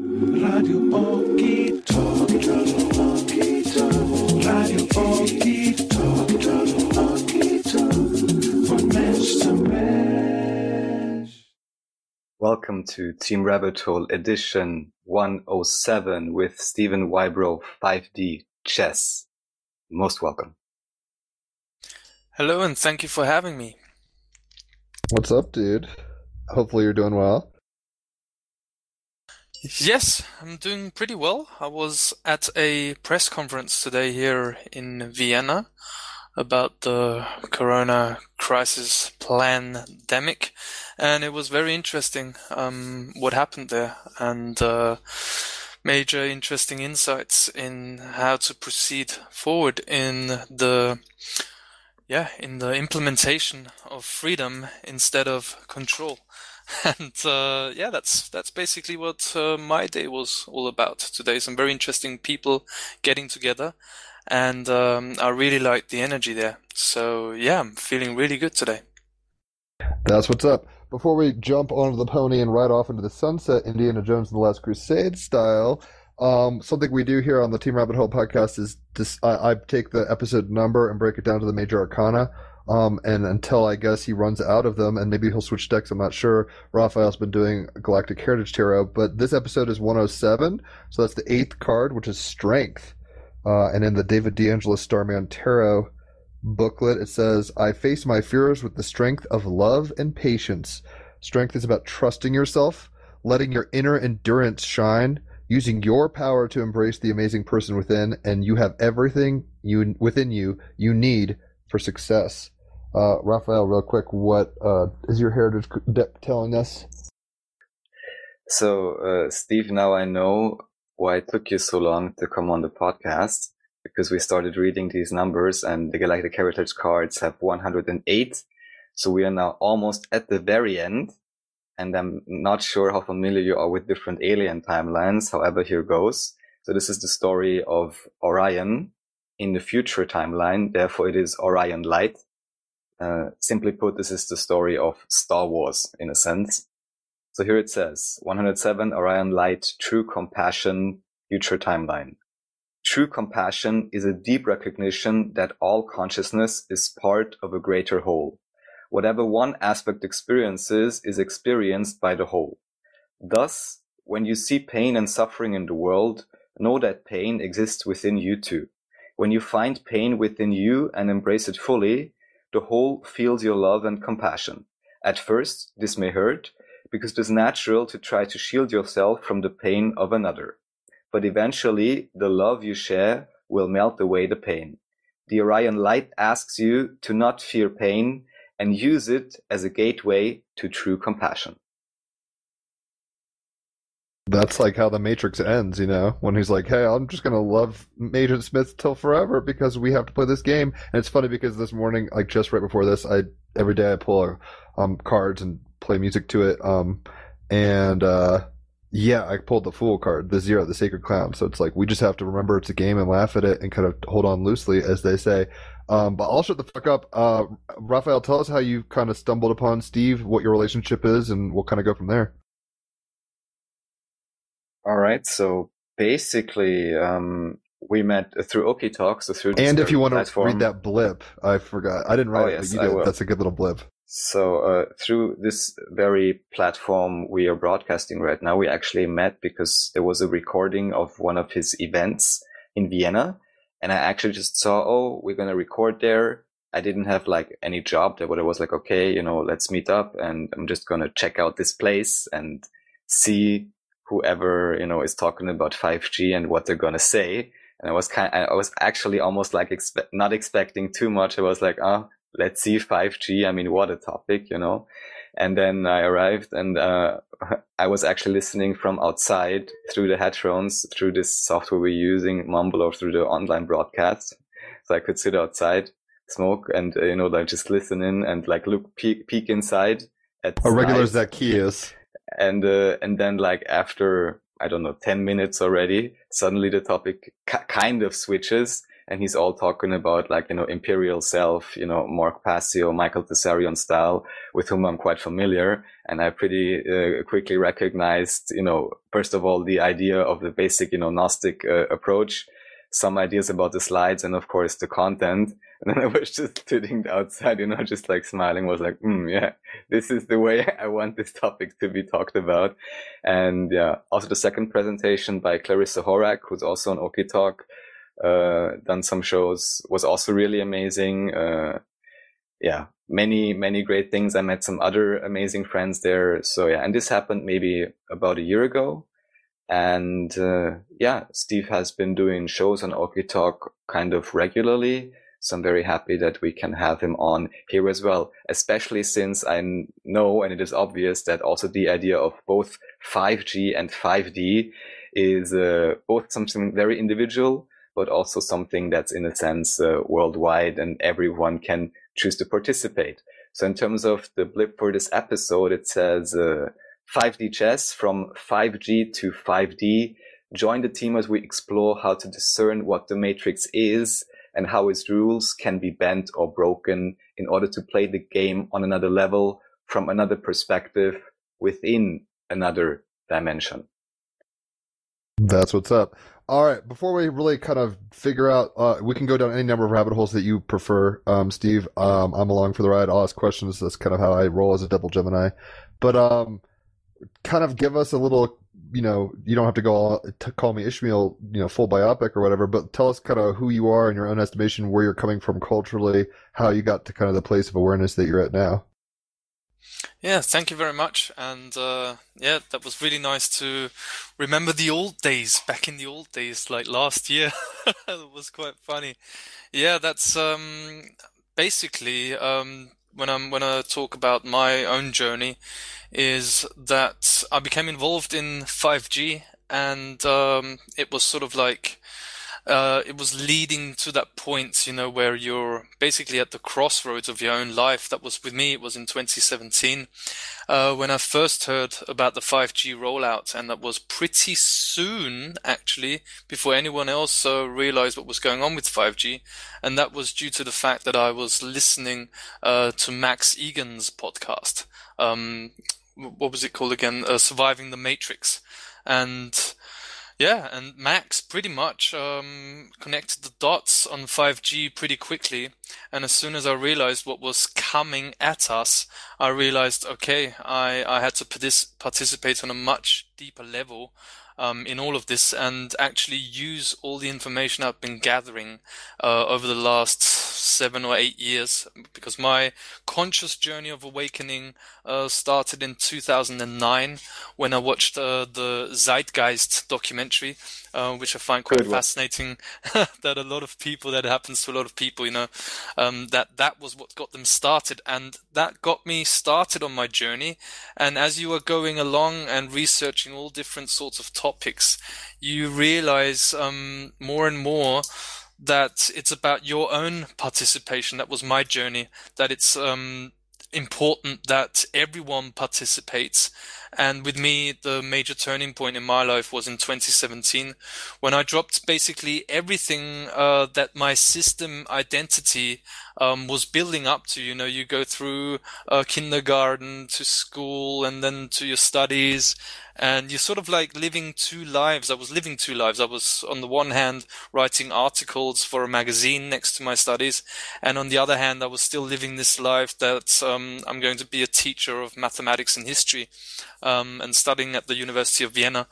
Radio Okie Talk, Radio Okie Talk, Radio Okie Talk, Radio Okie Talk, von Mensch zu Mensch. Welcome to Team Rabbit Hole edition 107 with Stephen Wybro 5D Chess. Most welcome. Hello, and thank you for having me. What's up, dude? Hopefully you're doing well. Yes, I'm doing pretty well. I was at a press conference today here in Vienna about the corona crisis pandemic, and it was very interesting um, what happened there and uh, major interesting insights in how to proceed forward in the yeah in the implementation of freedom instead of control and uh, yeah, that's that's basically what uh, my day was all about today. Some very interesting people getting together, and um, I really liked the energy there. So yeah, I'm feeling really good today. That's what's up. Before we jump onto the pony and ride off into the sunset, Indiana Jones and the Last Crusade style, um, something we do here on the Team Rabbit Hole podcast is this, I, I take the episode number and break it down to the major arcana. Um, and until I guess he runs out of them, and maybe he'll switch decks, I'm not sure. Raphael's been doing Galactic Heritage Tarot, but this episode is 107, so that's the eighth card, which is Strength. Uh, and in the David De Angelis Starman Tarot booklet, it says, I face my fears with the strength of love and patience. Strength is about trusting yourself, letting your inner endurance shine, using your power to embrace the amazing person within, and you have everything you within you you need for success. Uh, Raphael, real quick, what uh, is your heritage deck telling us? So, uh, Steve, now I know why it took you so long to come on the podcast because we started reading these numbers and the Galactic Heritage cards have 108. So we are now almost at the very end. And I'm not sure how familiar you are with different alien timelines. However, here goes. So this is the story of Orion in the future timeline. Therefore, it is Orion Light. Uh, simply put, this is the story of Star Wars in a sense. So here it says 107 Orion Light True Compassion Future Timeline. True compassion is a deep recognition that all consciousness is part of a greater whole. Whatever one aspect experiences is experienced by the whole. Thus, when you see pain and suffering in the world, know that pain exists within you too. When you find pain within you and embrace it fully, the whole feels your love and compassion. At first, this may hurt, because it is natural to try to shield yourself from the pain of another. But eventually, the love you share will melt away the pain. The Orion light asks you to not fear pain and use it as a gateway to true compassion. That's like how the Matrix ends, you know, when he's like, "Hey, I'm just gonna love Agent Smith till forever because we have to play this game." And it's funny because this morning, like just right before this, I every day I pull um cards and play music to it. Um, and uh, yeah, I pulled the Fool card, the Zero, the Sacred Clown. So it's like we just have to remember it's a game and laugh at it and kind of hold on loosely, as they say. Um, but I'll shut the fuck up. Uh, Raphael, tell us how you kind of stumbled upon Steve, what your relationship is, and we'll kind of go from there. All right. So basically, um, we met through Okie Talk. So through And if you want to read that blip, I forgot. I didn't write Oh, it, yes, but you did. That's a good little blip. So uh, through this very platform we are broadcasting right now, we actually met because there was a recording of one of his events in Vienna, and I actually just saw, oh, we're gonna record there. I didn't have like any job there, but I was like, okay, you know, let's meet up, and I'm just gonna check out this place and see whoever you know is talking about 5G and what they're gonna say. And I was kind, I was actually almost like expe- not expecting too much. I was like, oh, let's see 5G. I mean, what a topic, you know. And then I arrived and uh, I was actually listening from outside through the headphones, through this software we're using, Mumble, or through the online broadcast. So I could sit outside, smoke, and uh, you know, like just listen in and like look peek, peek inside at A regular Zacchaeus. And uh, and then like after I don't know ten minutes already, suddenly the topic ki kind of switches, and he's all talking about like, you know, Imperial Self, you know, Mark Passio, Michael Tsarion style, with whom I'm quite familiar. And I pretty uh, quickly recognized, you know, first of all, the idea of the basic, you know, Gnostic uh, approach, some ideas about the slides, and of course the content. And then I was just sitting outside, you know, just like smiling, was like, mm, yeah, this is the way I want this topic to be talked about. And yeah, also the second presentation by Clarissa Horak, who's also on Okie Talk, uh, done some shows, was also really amazing. Uh, yeah, many, many great things. I met some other amazing friends there. So yeah, and this happened maybe about a year ago. And uh, yeah, Steve has been doing shows on Okie Talk kind of regularly. So I'm very happy that we can have him on here as well, especially since I know and it is obvious that also the idea of both 5G and 5D is uh, both something very individual, but also something that's in a sense uh, worldwide and everyone can choose to participate. So in terms of the blip for this episode, it says, uh, 5D chess from 5G to 5D. Join the team as we explore how to discern what the matrix is and how its rules can be bent or broken in order to play the game on another level from another perspective within another dimension. That's what's up. All right. Before we really kind of figure out, uh, we can go down any number of rabbit holes that you prefer, um, Steve. Um, I'm along for the ride. I'll ask questions. That's kind of how I roll as a double Gemini. But um, kind of give us a little you know, you don't have to go all, to call me Ishmael, you know, full biopic or whatever, but tell us kind of who you are in your own estimation, where you're coming from culturally, how you got to kind of the place of awareness that you're at now. Yeah, thank you very much. And uh, yeah, that was really nice to remember the old days, back in the old days, like last year. it was quite funny. Yeah, that's um, basically um, when I'm when I talk about my own journey is that I became involved in 5G, and um, it was sort of like uh, it was leading to that point, you know, where you're basically at the crossroads of your own life. That was with me. It was in 2017 uh, when I first heard about the 5G rollout, and that was pretty soon, actually, before anyone else uh, realized what was going on with 5G. And that was due to the fact that I was listening uh, to Max Igan's podcast. Um, what was it called again? Uh, Surviving the Matrix, and yeah, and Max pretty much um, connected the dots on 5G pretty quickly. And as soon as I realized what was coming at us, I realized, okay, I, I had to partic- participate on a much deeper level um, in all of this and actually use all the information I've been gathering uh, over the last seven or eight years. Because my conscious journey of awakening uh, started in 2009 when I watched uh, the Zeitgeist documentary uh, which I find quite Good fascinating. that a lot of people, that happens to a lot of people, you know, um, that that was what got them started, and that got me started on my journey. And as you are going along and researching all different sorts of topics, you realize um, more and more that it's about your own participation. That was my journey. That it's um, important that everyone participates. And with me, the major turning point in my life was in 2017 when I dropped basically everything uh, that my system identity um, was building up to. You know, you go through uh, kindergarten to school and then to your studies and you're sort of like living two lives. I was living two lives. I was on the one hand writing articles for a magazine next to my studies, and on the other hand, I was still living this life that um, I'm going to be a teacher of mathematics and history, um, and studying at the University of Vienna.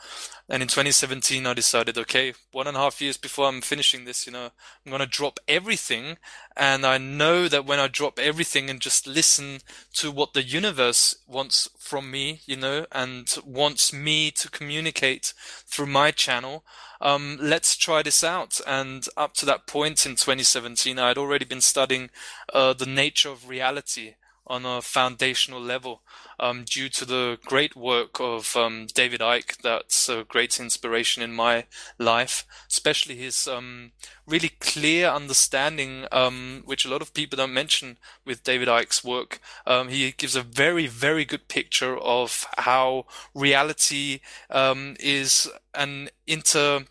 And in 2017, I decided, okay, one and a half years before I'm finishing this, you know, I'm going to drop everything. And I know that when I drop everything and just listen to what the universe wants from me, you know, and wants me to communicate through my channel, um, let's try this out. And up to that point in 2017, I had already been studying uh, the nature of reality on a foundational level um, due to the great work of um, David Icke. That's a great inspiration in my life, especially his um, really clear understanding, um, which a lot of people don't mention with David Icke's work. Um, he gives a very, very good picture of how reality um, is an inter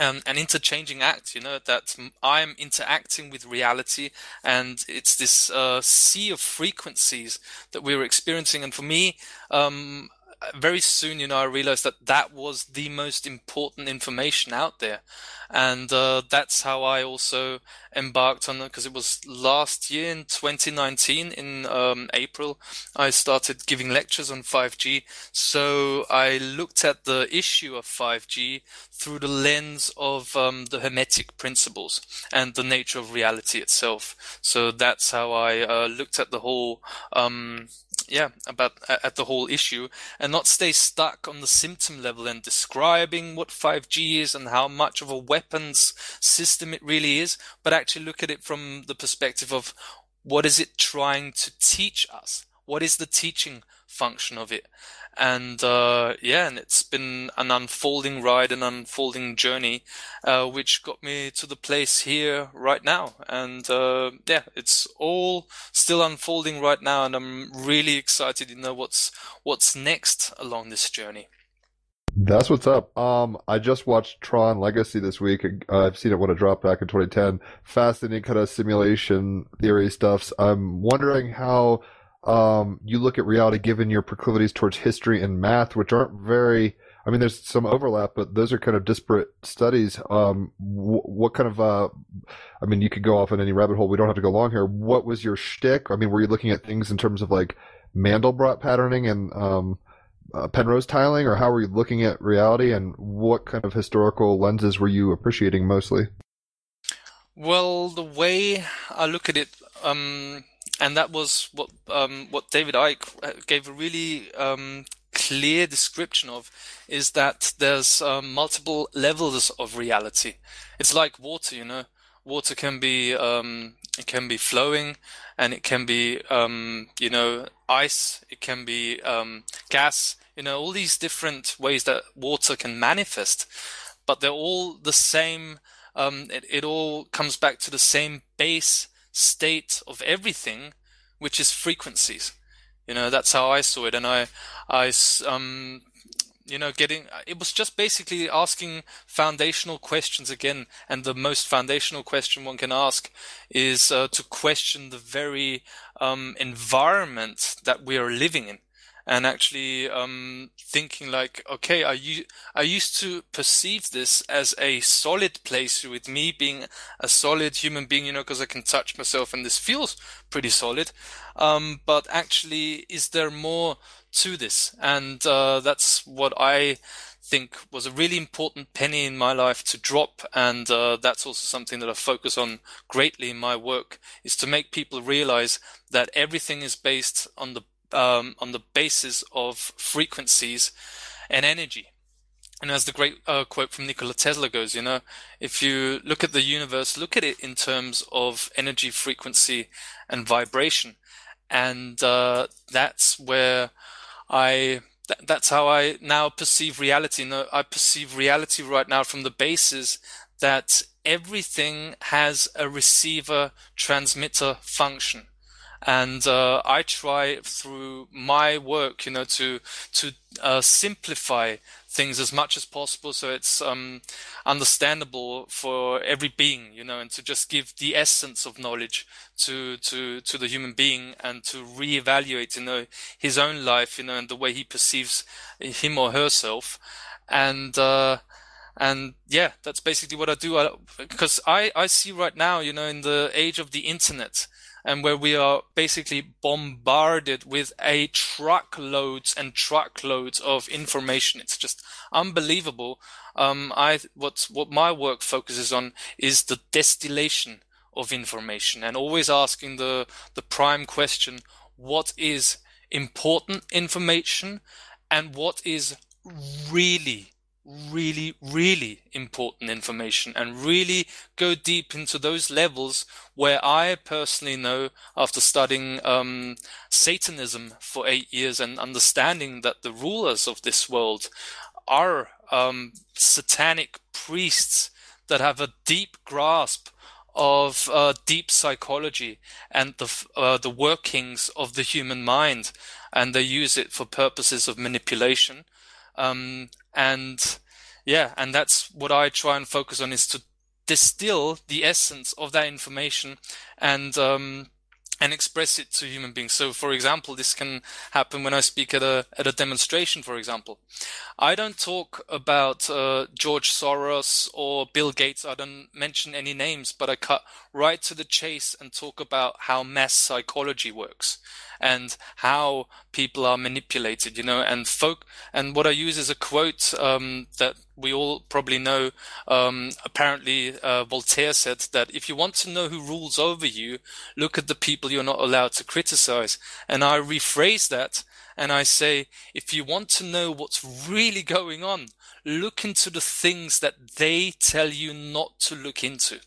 um, an interchanging act, you know, that I'm interacting with reality and it's this uh, sea of frequencies that we're experiencing. And for me, um, very soon, you know, I realized that that was the most important information out there. And uh, that's how I also embarked on it because it was last year in 2019 in um, April, I started giving lectures on 5G. So I looked at the issue of 5G through the lens of um, the Hermetic principles and the nature of reality itself. So that's how I uh, looked at the whole um, yeah about at the whole issue and not stay stuck on the symptom level and describing what 5G is and how much of a weapons system it really is but actually look at it from the perspective of what is it trying to teach us? What is the teaching function of it and uh, yeah, and it's been an unfolding ride, an unfolding journey, uh, which got me to the place here right now. And uh, yeah, it's all still unfolding right now, and I'm really excited to know what's what's next along this journey. That's what's up. Um, I just watched Tron Legacy this week. Uh, I've seen it when it dropped back in 2010. Fascinating kind of simulation theory stuffs. I'm wondering how um, you look at reality given your proclivities towards history and math, which aren't very. I mean, there's some overlap, but those are kind of disparate studies. Um, wh- what kind of, uh, I mean, you could go off in any rabbit hole. We don't have to go long here. What was your shtick? I mean, were you looking at things in terms of like Mandelbrot patterning and um, uh, Penrose tiling, or how were you looking at reality, and what kind of historical lenses were you appreciating mostly? Well, the way I look at it, um, and that was what um, what David Icke uh, gave a really um, clear description of is that there's um, multiple levels of reality. It's like water, you know. Water can be um, it can be flowing, and it can be um, you know ice. It can be um, gas. You know all these different ways that water can manifest, but they're all the same. It, it all comes back to the same base state of everything, which is frequencies. You know, that's how I saw it. And I, I, um, you know, getting, it was just basically asking foundational questions again. And the most foundational question one can ask is uh, to question the very um, environment that we are living in and actually um, thinking like, okay, I, used to perceive this as a solid place with me being a solid human being, you know, because I can touch myself and this feels pretty solid. Um, but actually, is there more to this? And uh, that's what I think was a really important penny in my life to drop. And uh, that's also something that I focus on greatly in my work is to make people realize that everything is based on the um, on the basis of frequencies and energy. And as the great uh, quote from Nikola Tesla goes, you know, if you look at the universe, look at it in terms of energy, frequency, and vibration. And uh, that's where I, th- that's how I now perceive reality. You know, I perceive reality right now from the basis that everything has a receiver transmitter function and uh, I try through my work, you know, to to uh, simplify things as much as possible so it's um, understandable for every being, you know, and to just give the essence of knowledge to to to the human being and to reevaluate, you know, his own life, you know, and the way he perceives him or herself, and. Uh, and yeah, that's basically what I do. I, because I, I see right now, you know, in the age of the internet, and where we are basically bombarded with a truckloads and truckloads of information. It's just unbelievable. Um, I what what my work focuses on is the distillation of information and always asking the the prime question: What is important information, and what is really really, really important information and really go deep into those levels where I personally know after studying um, Satanism for eight years and understanding that the rulers of this world are um, satanic priests that have a deep grasp of uh, deep psychology and the uh, the workings of the human mind, and they use it for purposes of manipulation. Um, and yeah, and that's what I try and focus on is to distill the essence of that information and um, and express it to human beings. So, for example, this can happen when I speak at a at a demonstration. For example, I don't talk about uh, George Soros or Bill Gates. I don't mention any names, but I cut right to the chase and talk about how mass psychology works and how people are manipulated, you know, and folk, and what I use is a quote, um, that we all probably know. Um, apparently, uh, Voltaire said that if you want to know who rules over you, look at the people you're not allowed to criticize. And I rephrase that and I say, if you want to know what's really going on, look into the things that they tell you not to look into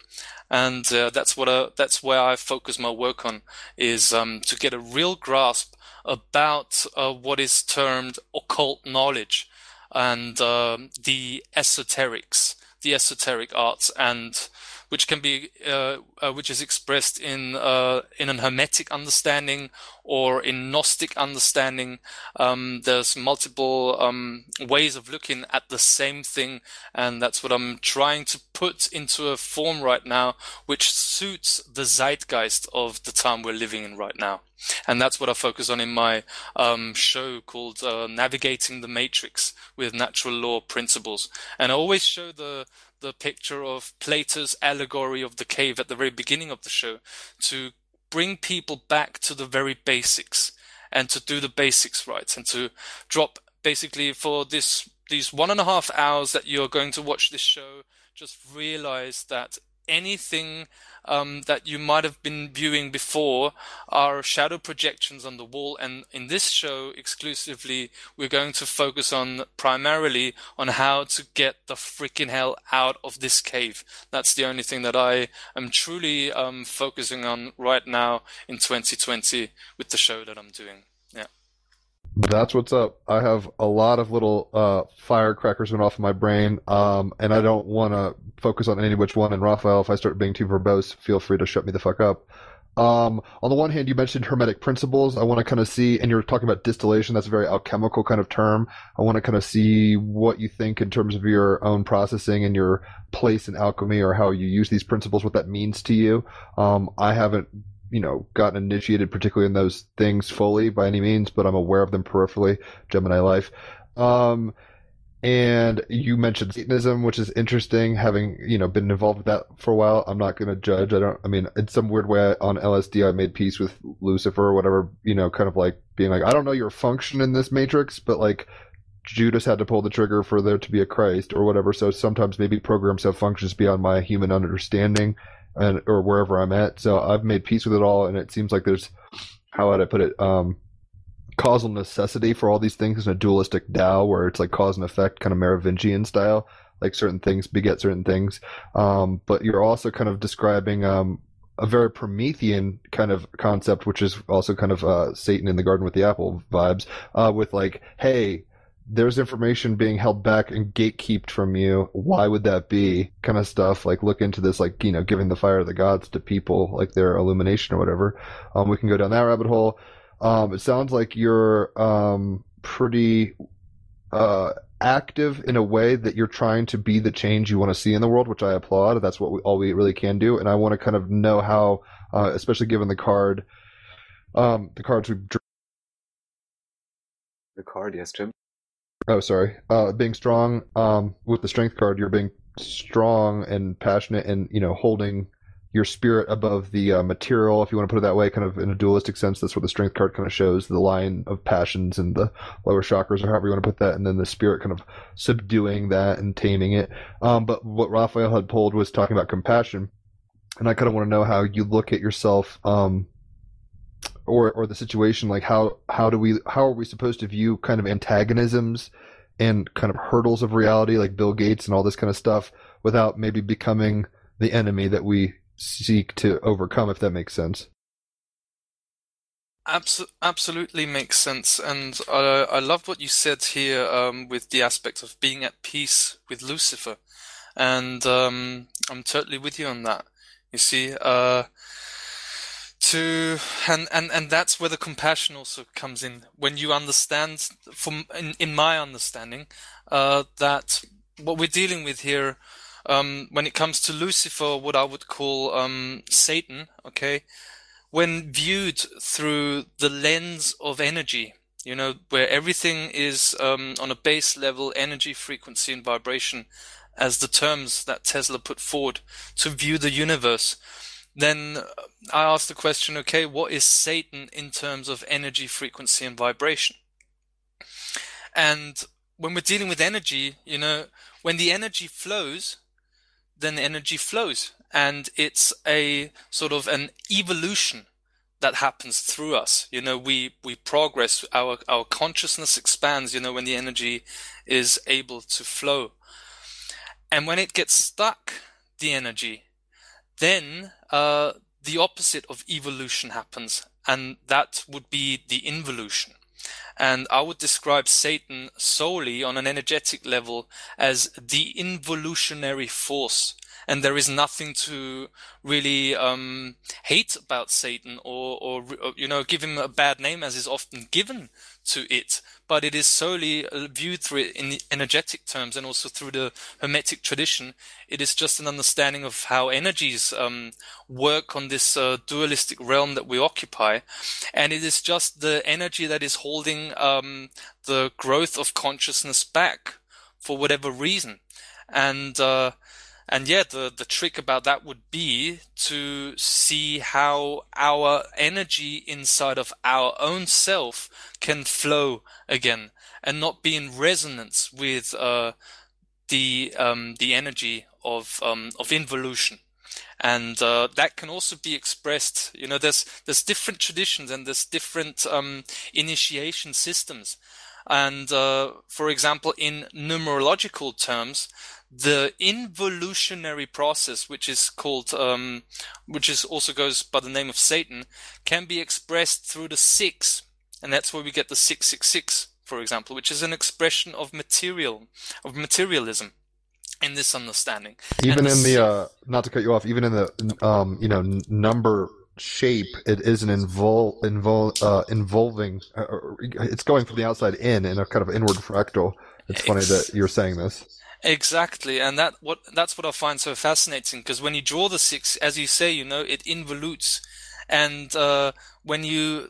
and uh, that's what I, that's where I focus my work on is um, to get a real grasp about uh, what is termed occult knowledge and uh, the esoterics, the esoteric arts, and which can be uh, uh, which is expressed in uh, in an hermetic understanding or in gnostic understanding. Um, there's multiple um, ways of looking at the same thing, and that's what I'm trying to put into a form right now, which suits the zeitgeist of the time we're living in right now. And that's what I focus on in my um, show called uh, Navigating the Matrix with Natural Law Principles. And I always show the the picture of Plato's allegory of the cave at the very beginning of the show to bring people back to the very basics and to do the basics right and to drop basically for this these one and a half hours that you're going to watch this show just realize that anything um, that you might have been viewing before are shadow projections on the wall. And in this show exclusively, we're going to focus on primarily on how to get the freaking hell out of this cave. That's the only thing that I am truly um, focusing on right now in 2020 with the show that I'm doing. That's what's up. I have a lot of little uh, firecrackers went off in my brain, um, and I don't want to focus on any which one. And Raphael, if I start being too verbose, feel free to shut me the fuck up. Um, on the one hand, you mentioned hermetic principles. I want to kind of see, and you're talking about distillation. That's a very alchemical kind of term. I want to kind of see what you think in terms of your own processing and your place in alchemy or how you use these principles, what that means to you. Um, I haven't you know, gotten initiated particularly in those things fully by any means, but I'm aware of them peripherally, Gemini life. Um, and you mentioned Satanism, which is interesting, having, you know, been involved with that for a while. I'm not going to judge. I don't, I mean, in some weird way on LSD, I made peace with Lucifer or whatever, you know, kind of like being like, I don't know your function in this matrix, but like, Judas had to pull the trigger for there to be a Christ or whatever. So sometimes maybe programs have functions beyond my human understanding and or wherever I'm at. So I've made peace with it all, and it seems like there's how would I put it? Um, causal necessity for all these things in a dualistic Tao, where it's like cause and effect, kind of Merovingian style. Like certain things beget certain things, um, but you're also kind of describing um, a very Promethean kind of concept, which is also kind of uh, Satan in the Garden with the Apple vibes, uh, with like, hey, there's information being held back and gatekept from you. Why would that be? Kind of stuff. Like look into this, like, you know, giving the fire of the gods to people, like their illumination or whatever. Um, we can go down that rabbit hole. Um, it sounds like you're, um, pretty, uh, active in a way that you're trying to be the change you want to see in the world, which I applaud. That's what we, all we really can do. And I want to kind of know how, uh, especially given the card, um, the cards we drew. The card, yes, Jim. Oh, sorry. Uh, being strong. Um, with the strength card, you're being strong and passionate, and you know, holding your spirit above the uh, material, if you want to put it that way, kind of in a dualistic sense. That's what the strength card kind of shows: the line of passions and the lower chakras, or however you want to put that, and then the spirit kind of subduing that and taming it. Um, but what Raphael had pulled was talking about compassion, and I kind of want to know how you look at yourself. Um, or or the situation like how how do we how are we supposed to view kind of antagonisms and kind of hurdles of reality like Bill Gates and all this kind of stuff without maybe becoming the enemy that we seek to overcome if that makes sense? Abs- absolutely makes sense, and I I love what you said here um, with the aspect of being at peace with Lucifer, and um, I'm totally with you on that. You see, uh, to and and and that's where the compassion also comes in. When you understand from in, in my understanding uh, that what we're dealing with here, um, when it comes to Lucifer, what I would call um, Satan, okay, when viewed through the lens of energy, you know, where everything is um, on a base level, energy, frequency, and vibration, as the terms that Tesla put forward to view the universe, then uh, I ask the question, okay, what is Satan in terms of energy, frequency, and vibration? And when we're dealing with energy, you know, when the energy flows, then the energy flows. And it's a sort of an evolution that happens through us. You know, we, we progress, our, our consciousness expands, you know, when the energy is able to flow. And when it gets stuck, the energy, then uh, the opposite of evolution happens, and that would be the involution. And I would describe Satan solely on an energetic level as the involutionary force. And there is nothing to really um, hate about Satan or, or, or, you know, give him a bad name as is often given to it. But it is solely uh, viewed through it in energetic terms and also through the Hermetic tradition. It is just an understanding of how energies um, work on this uh, dualistic realm that we occupy. And it is just the energy that is holding um, the growth of consciousness back for whatever reason. And, uh, and yeah, the, the trick about that would be to see how our energy inside of our own self can flow again and not be in resonance with uh, the um, the energy of um, of involution. And uh, that can also be expressed. You know, there's there's different traditions and there's different um, initiation systems. And uh, for example, in numerological terms, the involutionary process, which is called, um, which is also goes by the name of Satan, can be expressed through the six, and that's where we get the six six six, for example, which is an expression of material, of materialism. In this understanding, even in the uh, not to cut you off, even in the um, you know number shape, it is an invol, invol, uh, involving. Uh, it's going from the outside in in a kind of inward fractal. It's funny that you're saying this. Exactly, and that what that's what I find so fascinating because when you draw the six, as you say, you know, it involutes, and uh, when you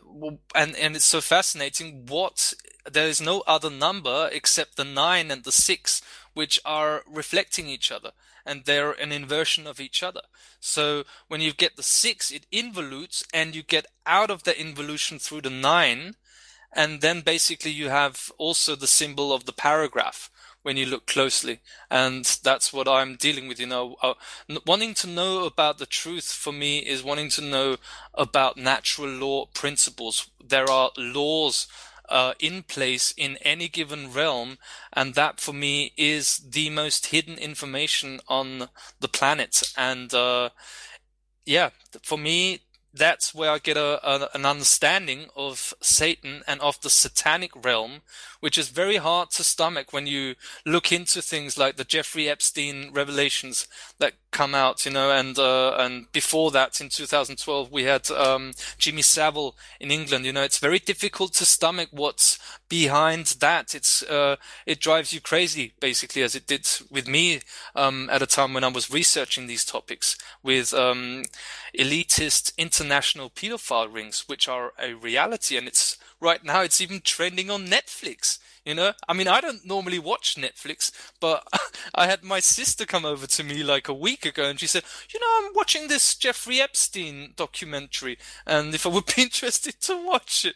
and and it's so fascinating. What there is no other number except the nine and the six, which are reflecting each other, and they're an inversion of each other. So when you get the six, it involutes, and you get out of the involution through the nine, and then basically you have also the symbol of the paragraph when you look closely. And that's what I'm dealing with. You know, uh, wanting to know about the truth for me is wanting to know about natural law principles. There are laws uh, in place in any given realm, and that for me is the most hidden information on the planet. And uh, yeah, for me, that's where I get a, a, an understanding of Satan and of the satanic realm, which is very hard to stomach when you look into things like the Jeffrey Epstein revelations that come out, you know, and uh, and before that in 2012 we had um, Jimmy Savile in England. You know, it's very difficult to stomach what's behind that. It's uh, it drives you crazy, basically, as it did with me um, at a time when I was researching these topics with um, elitist international pedophile rings, which are a reality, and it's right now it's even trending on Netflix. You know, I mean, I don't normally watch Netflix, but I had my sister come over to me like a week ago and she said, you know, I'm watching this Jeffrey Epstein documentary and if I would be interested to watch it.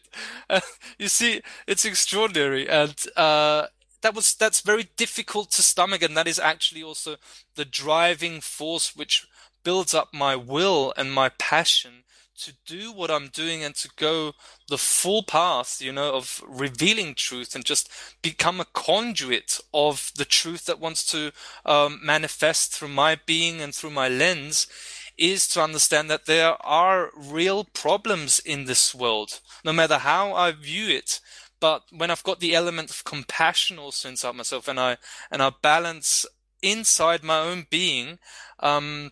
You see, it's extraordinary. And, uh, that was, that's very difficult to stomach. And that is actually also the driving force which builds up my will and my passion to do what I'm doing and to go the full path, you know, of revealing truth and just become a conduit of the truth that wants to um, manifest through my being and through my lens is to understand that there are real problems in this world, no matter how I view it. But when I've got the element of compassion also inside myself and I, and I balance inside my own being, um,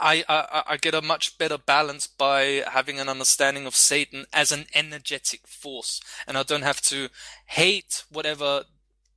I, I, I get a much better balance by having an understanding of Satan as an energetic force, and I don't have to hate whatever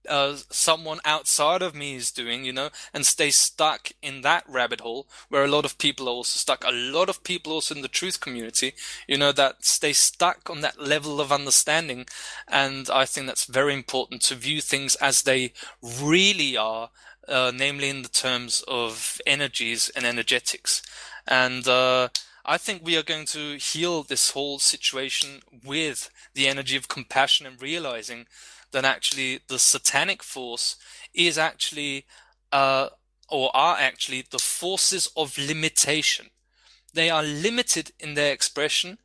uh, someone outside of me is doing, you know, and stay stuck in that rabbit hole where a lot of people are also stuck. A lot of people also in the truth community, you know, that stay stuck on that level of understanding. And I think that's very important to view things as they really are, uh, namely in the terms of energies and energetics. And, uh, I think we are going to heal this whole situation with the energy of compassion and realizing that actually the satanic force is actually, uh, or are actually the forces of limitation. They are limited in their expression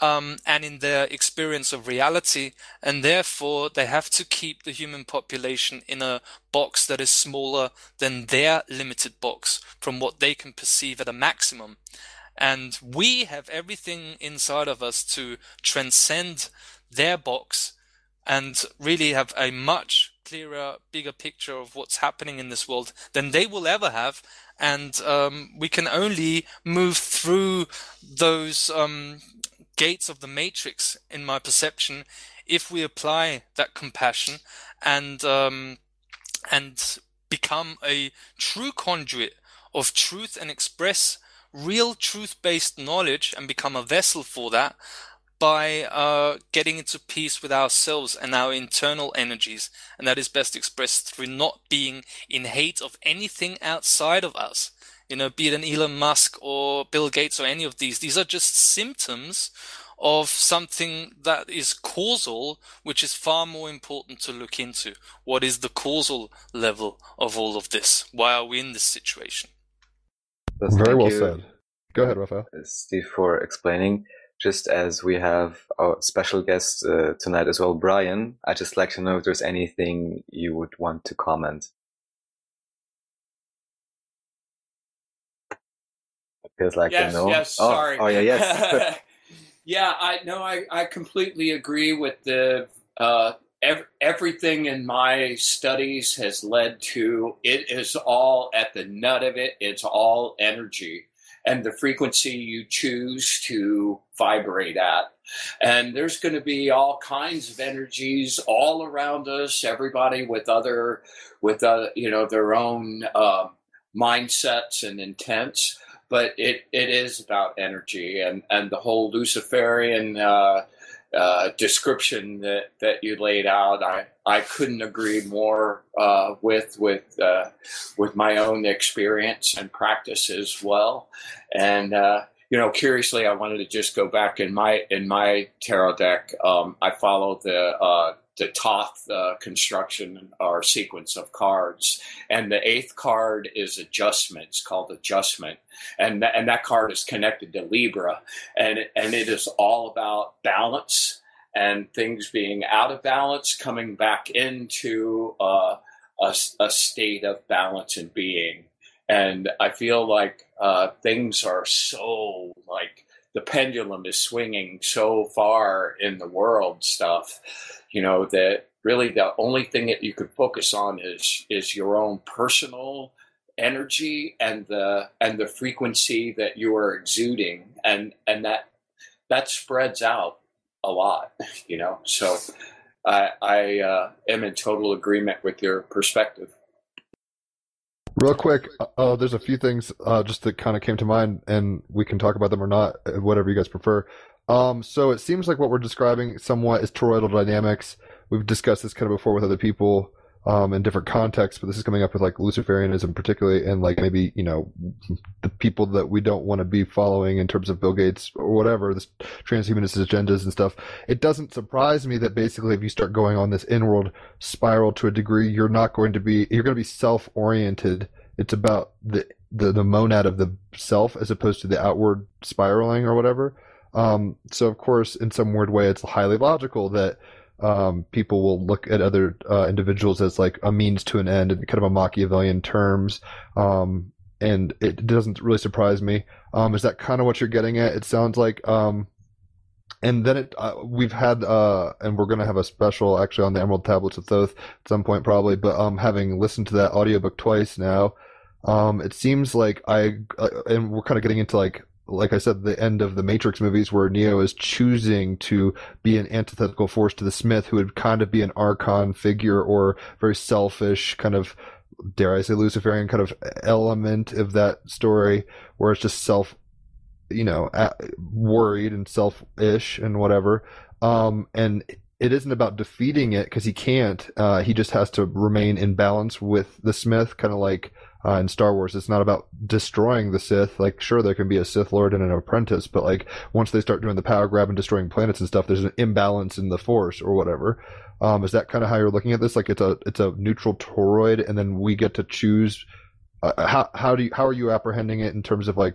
um, and in their experience of reality, and therefore they have to keep the human population in a box that is smaller than their limited box from what they can perceive at a maximum. And we have everything inside of us to transcend their box and really have a much clearer, bigger picture of what's happening in this world than they will ever have. And um, we can only move through those um, gates of the matrix, in my perception, if we apply that compassion and um, and become a true conduit of truth and express real truth-based knowledge and become a vessel for that by uh, getting into peace with ourselves and our internal energies. And that is best expressed through not being in hate of anything outside of us. You know, be it an Elon Musk or Bill Gates or any of these. These are just symptoms of something that is causal, which is far more important to look into. What is the causal level of all of this? Why are we in this situation? Yes, Very well you, said. Go ahead, Raphael. Steve, for explaining. Just as we have our special guest uh, tonight as well, Brian, I'd just like to know if there's anything you would want to comment. Feels like yes, no. yes, oh, sorry. Oh, yeah, yes. yeah, I no, I, I completely agree with the uh, ev- everything in my studies has led to it is all at the nut of it. It's all energy and the frequency you choose to vibrate at. And there's going to be all kinds of energies all around us. Everybody with other, with uh, you know their own uh, mindsets and intents. But it, it is about energy and, and the whole Luciferian uh, uh, description that, that you laid out. I, I couldn't agree more uh, with with uh, with my own experience and practice as well. And uh, you know, curiously, I wanted to just go back in my in my tarot deck. Um, I follow the uh, the Thoth uh, construction or sequence of cards, and the eighth card is adjustment. It's called adjustment, and th- and that card is connected to Libra, and and it is all about balance and things being out of balance, coming back into uh, a, a state of balance and being. And I feel like uh, things are so like the pendulum is swinging so far in the world stuff, you know, that really the only thing that you can focus on is is your own personal energy and the and the frequency that you are exuding. And and that that spreads out a lot you know? So i i uh, am in total agreement with your perspective Real quick, uh, there's a few things uh, just that kind of came to mind, and we can talk about them or not, uh, whatever you guys prefer. Um, so it seems like what we're describing somewhat is toroidal dynamics. We've discussed this kind of before with other people um, in different contexts, but this is coming up with like Luciferianism, particularly, and like maybe you know the people that we don't want to be following in terms of Bill Gates or whatever, this transhumanist agendas and stuff. It doesn't surprise me that basically, if you start going on this inward spiral to a degree, you're not going to be you're going to be self-oriented. It's about the the, the monad of the self as opposed to the outward spiraling or whatever. Um, so of course, in some weird way, it's highly logical that um, people will look at other uh, individuals as like a means to an end in kind of a Machiavellian terms. Um, and it doesn't really surprise me. Um, is that kind of what you're getting at? It sounds like. Um, and then it, uh, we've had, uh, and we're going to have a special actually on the Emerald Tablets of Thoth at some point probably, but, um, having listened to that audiobook twice now, um, it seems like I, uh, and we're kind of getting into like like I said, the end of the Matrix movies where Neo is choosing to be an antithetical force to the Smith, who would kind of be an archon figure or very selfish, kind of, dare I say, Luciferian kind of element of that story, where it's just self, you know, worried and selfish and whatever. Um, and it isn't about defeating it because he can't. Uh, he just has to remain in balance with the Smith, kind of like uh, in Star Wars. It's not about destroying the Sith. Like, sure, there can be a Sith Lord and an apprentice, but like once they start doing the power grab and destroying planets and stuff, there's an imbalance in the Force or whatever. Um, is that kind of how you're looking at this? Like, it's a it's a neutral toroid, and then we get to choose. Uh, how how do you how are you apprehending it in terms of like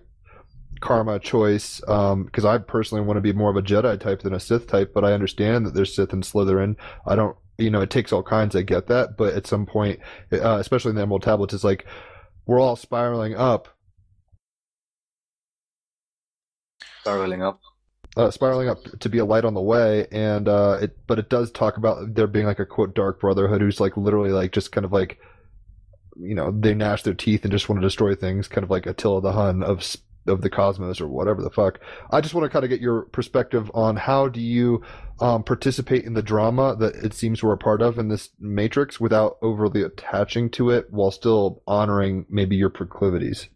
karma choice because um, I personally want to be more of a Jedi type than a Sith type, but I understand that there's Sith and Slytherin. I don't, you know, it takes all kinds. I get that, but at some point, uh, especially in the Emerald Tablets, it's like we're all spiraling up. Spiraling up. Uh, spiraling up to be a light on the way, and uh, it, but it does talk about there being like a quote dark brotherhood who's like literally like just kind of like, you know, they gnash their teeth and just want to destroy things, kind of like Attila the Hun of of the cosmos or whatever the fuck. I just want to kind of get your perspective on how do you um, participate in the drama that it seems we're a part of in this matrix without overly attaching to it while still honoring maybe your proclivities.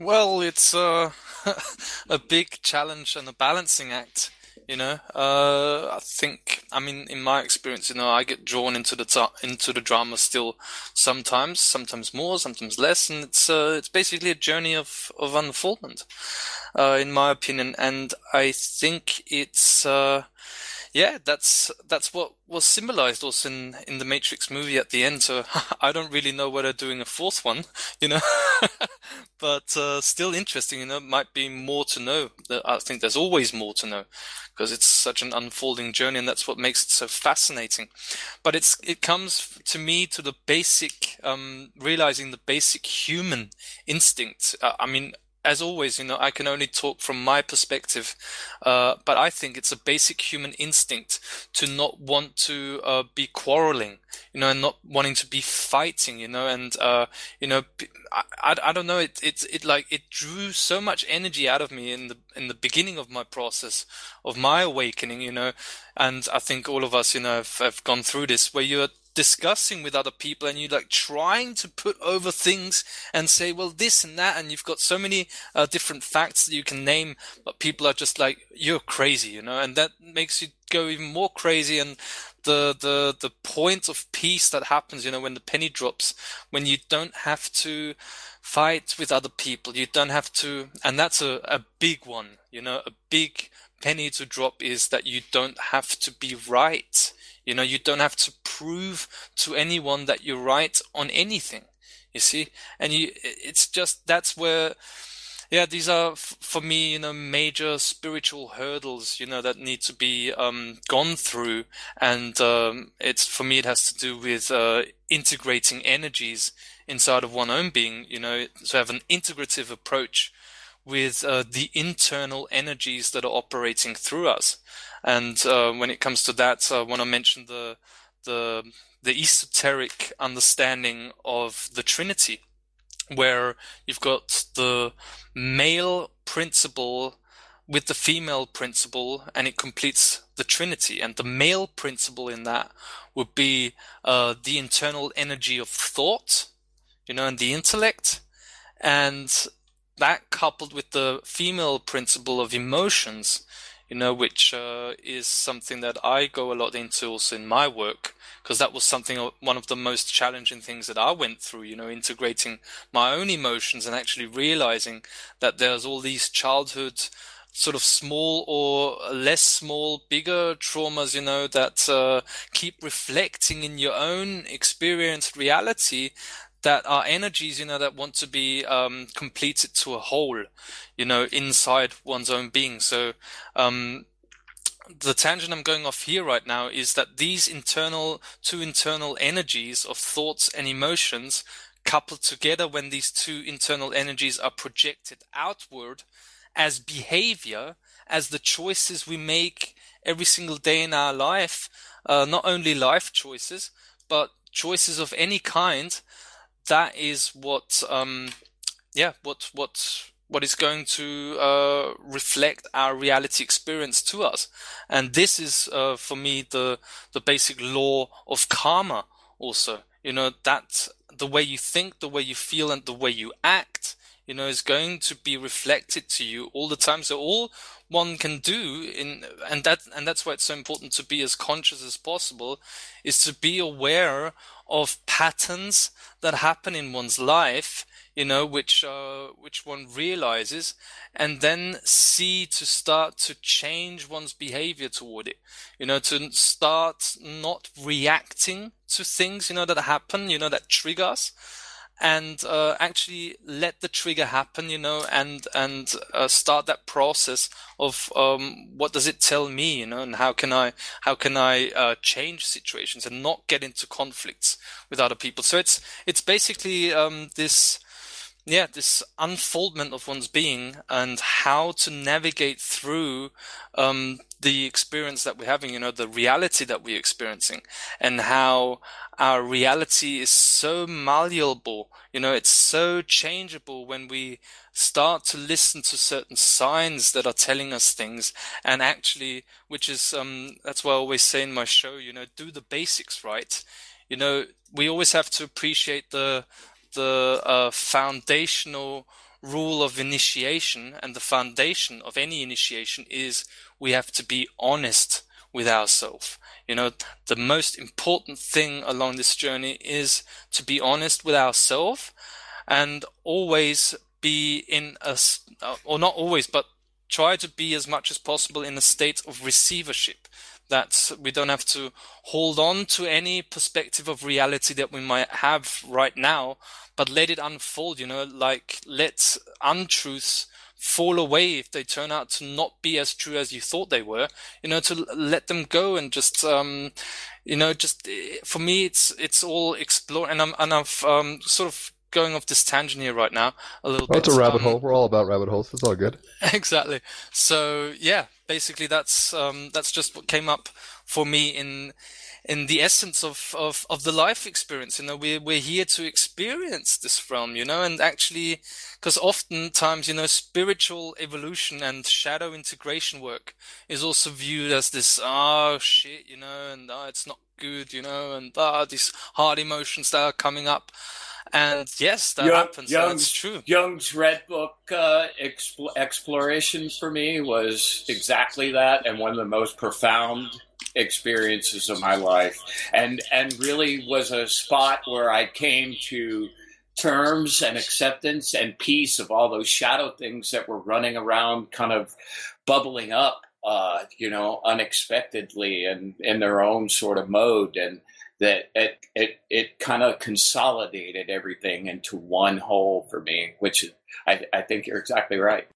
Well, it's uh, a big challenge and a balancing act. You know, uh, I think, I mean, in my experience, you know, I get drawn into the ta- into the drama still sometimes, sometimes more, sometimes less, and it's uh, it's basically a journey of of unfoldment, uh, in my opinion, and I think it's uh, yeah, that's that's what was symbolized also in in the Matrix movie at the end. So I don't really know whether doing a fourth one, you know, but uh, still interesting. You know, might be more to know. I think there's always more to know because it's such an unfolding journey, and that's what makes it so fascinating. But it's it comes to me to the basic um, realizing the basic human instinct. Uh, I mean, as always, you know, I can only talk from my perspective, uh, but I think it's a basic human instinct to not want to uh, be quarreling, you know, and not wanting to be fighting, you know, and uh, you know, I, I, I don't know, it it it like it drew so much energy out of me in the in the beginning of my process of my awakening, you know, and I think all of us, you know, have, have gone through this where you're discussing with other people and you're like trying to put over things and say, well, this and that, and you've got so many uh, different facts that you can name, but people are just like, you're crazy, you know, and that makes you go even more crazy. And the the the point of peace that happens, you know, when the penny drops, when you don't have to fight with other people, you don't have to, and that's a, a big one, you know, a big penny to drop is that you don't have to be right you know, you don't have to prove to anyone that you're right on anything. You see, and you, it's just that's where, yeah, these are for me, you know, major spiritual hurdles, you know, that need to be um, gone through, and um, it's for me, it has to do with uh, integrating energies inside of one own being, you know, to have an integrative approach with uh, the internal energies that are operating through us. And uh, when it comes to that, I want to mention the the the esoteric understanding of the Trinity, where you've got the male principle with the female principle, and it completes the Trinity. And the male principle in that would be uh, the internal energy of thought, you know, and the intellect, and that coupled with the female principle of emotions, you know, which uh, is something that I go a lot into also in my work, because that was something, uh, one of the most challenging things that I went through, you know, integrating my own emotions and actually realizing that there's all these childhood sort of small or less small, bigger traumas, you know, that uh, keep reflecting in your own experienced reality that are energies, you know, that want to be um, completed to a whole, you know, inside one's own being. So, um, the tangent I'm going off here right now is that these internal, two internal energies of thoughts and emotions coupled together when these two internal energies are projected outward as behavior, as the choices we make every single day in our life, uh, not only life choices, but choices of any kind, that is what um, yeah what what what is going to uh, reflect our reality experience to us. And this is, uh, for me, the the basic law of karma. Also, you know that the way you think, the way you feel, and the way you act, you know, is going to be reflected to you all the time. So all one can do in and that and that's why it's so important to be as conscious as possible is to be aware of patterns that happen in one's life you know which uh, which one realizes and then see to start to change one's behavior toward it. You know to start not reacting to things you know that happen you know that trigger us and uh, actually let the trigger happen, you know, and and uh, start that process of um, what does it tell me, you know, and how can I how can I uh, change situations and not get into conflicts with other people. So it's it's basically um, this yeah, this unfoldment of one's being and how to navigate through um, the experience that we're having, you know, the reality that we're experiencing, and how our reality is so malleable, you know, it's so changeable when we start to listen to certain signs that are telling us things, and actually, which is, um, that's why I always say in my show, you know, do the basics right. You know, we always have to appreciate the the uh, foundational rule of initiation and the foundation of any initiation is we have to be honest with ourselves. You know, the most important thing along this journey is to be honest with ourselves and always be in a, or not always, but try to be as much as possible in a state of receivership that we don't have to hold on to any perspective of reality that we might have right now, but let it unfold, you know, like let untruths fall away if they turn out to not be as true as you thought they were, you know, to let them go and just, um, you know, just eh, for me, it's, it's all explore and I'm, and I've, um, sort of going off this tangent here right now a little well, bit. It's a rabbit um, hole. We're all about rabbit holes. It's all good. exactly. So yeah, basically that's um, that's just what came up for me in in the essence of, of, of the life experience. You know, we're, we're here to experience this from, you know, and actually, because oftentimes, you know, spiritual evolution and shadow integration work is also viewed as this, oh shit, you know, and oh, it's not good, you know, and ah, oh, these hard emotions that are coming up. And yes, that Jung- happens. Jung's, That's true. Jung's Red Book uh, expl- exploration for me was exactly that, and one of the most profound experiences of my life, and and really was a spot where I came to terms and acceptance and peace of all those shadow things that were running around, kind of bubbling up, uh, you know, unexpectedly and in their own sort of mode, and that it it it kind of consolidated everything into one whole for me, which I I think you're exactly right.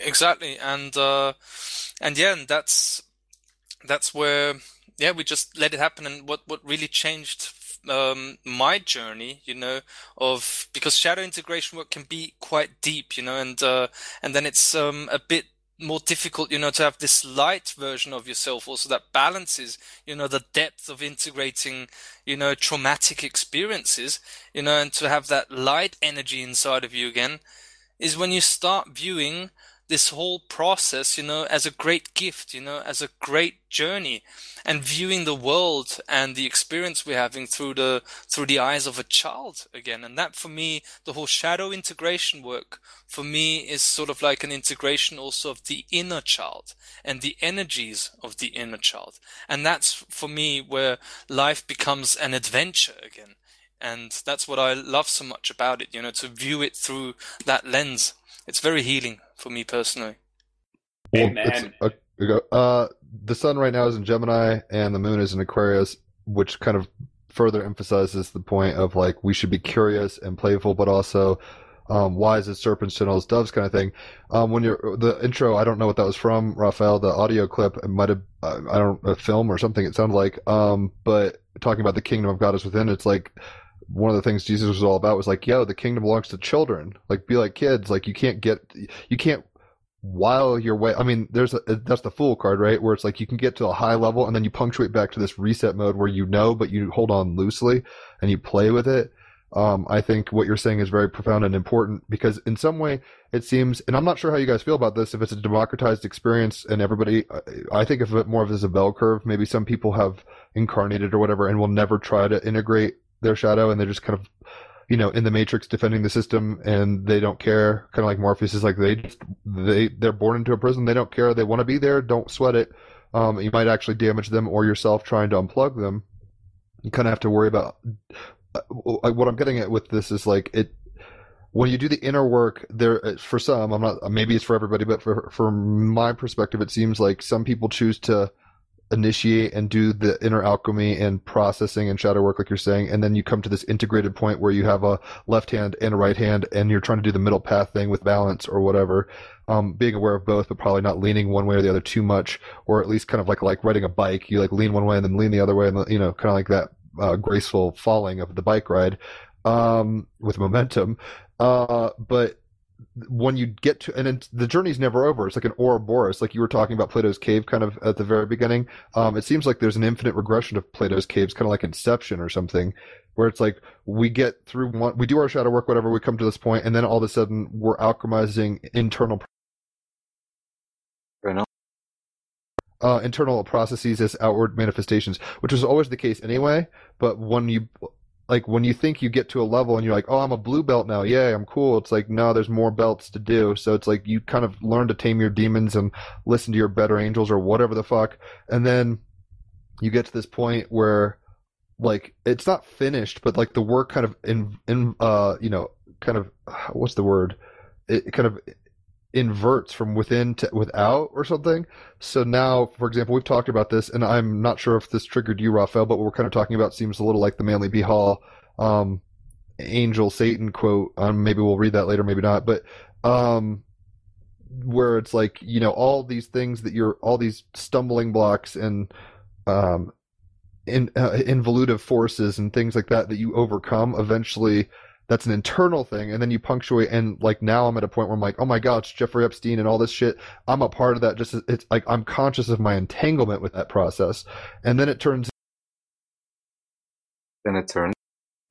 Exactly, and uh, and yeah, and that's that's where yeah we just let it happen. And what what really changed um, my journey, you know, of because shadow integration work can be quite deep, you know, and uh, and then it's um, a bit more difficult, you know, to have this light version of yourself also that balances, you know, the depth of integrating, you know, traumatic experiences, you know, and to have that light energy inside of you again is when you start viewing this whole process, you know, as a great gift, you know, as a great journey and viewing the world and the experience we're having through the, through the eyes of a child again. And that for me, the whole shadow integration work for me is sort of like an integration also of the inner child and the energies of the inner child. And that's for me where life becomes an adventure again. And that's what I love so much about it, you know, to view it through that lens. It's very healing for me personally. Well, Amen. it's- uh, uh, the sun right now is in Gemini and the moon is in Aquarius, which kind of further emphasizes the point of like we should be curious and playful, but also um, wise as serpents, gentle as doves, kind of thing. Um, when you're the intro, I don't know what that was from, Raphael. The audio clip it might have, uh, I don't, a film or something. It sounded like, um, but talking about the kingdom of God is within. It's like one of the things Jesus was all about was like, yo, the kingdom belongs to children. Like, be like kids. Like, you can't get, you can't while you're way. I mean, there's a, that's the fool card, right? Where it's like you can get to a high level and then you punctuate back to this reset mode where you know, but you hold on loosely and you play with it. Um, I think what you're saying is very profound and important because in some way it seems, and I'm not sure how you guys feel about this. If it's a democratized experience and everybody, I think of it more of as a bell curve. Maybe some people have incarnated or whatever and will never try to integrate their shadow and they're just kind of you know, in the Matrix defending the system and they don't care. Kind of like Morpheus is like they just, they they're born into a prison. They don't care. They want to be there. Don't sweat it. Um, you might actually damage them or yourself trying to unplug them. You kind of have to worry about. Uh, what I'm getting at with this is like it. When you do the inner work, there uh, for some, I'm not. Maybe it's for everybody, but for from my perspective, it seems like some people choose to initiate and do the inner alchemy and processing and shadow work like you're saying and then you come to this integrated point where you have a left hand and a right hand and you're trying to do the middle path thing with balance or whatever. Um, being aware of both but probably not leaning one way or the other too much or at least kind of like like riding a bike. You like lean one way and then lean the other way and you know kind of like that uh, graceful falling of the bike ride um, with momentum. Uh, but when you get to and the journey's never over. It's like an ouroboros like you were talking about plato's cave kind of at the very beginning. Um, it seems like there's an infinite regression of plato's caves kind of like inception or something where it's like we get through one we do our shadow work whatever we come to this point and then all of a sudden we're alchemizing internal uh, internal processes as outward manifestations which was always the case anyway but when you like when you think you get to a level and you're like, oh, I'm a blue belt now, yay, I'm cool. It's like no, there's more belts to do. So it's like you kind of learn to tame your demons and listen to your better angels or whatever the fuck, and then you get to this point where like it's not finished, but like the work kind of in in uh you know kind of what's the word? It kind of inverts from within to without or something. So now, for example, we've talked about this, and I'm not sure if this triggered you, Raphael, but what we're kind of talking about seems a little like the Manly B. Hall um, angel Satan quote. Um, maybe we'll read that later, maybe not. But um, where it's like, you know, all these things that you're, all these stumbling blocks and um, in, uh, involutive forces and things like that that you overcome eventually that's an internal thing. And then you punctuate and like now i'm at a point where i'm like oh my god it's jeffrey epstein and all this shit. I'm a part of that. Just it's like i'm conscious of my entanglement with that process. And then it turns then it turns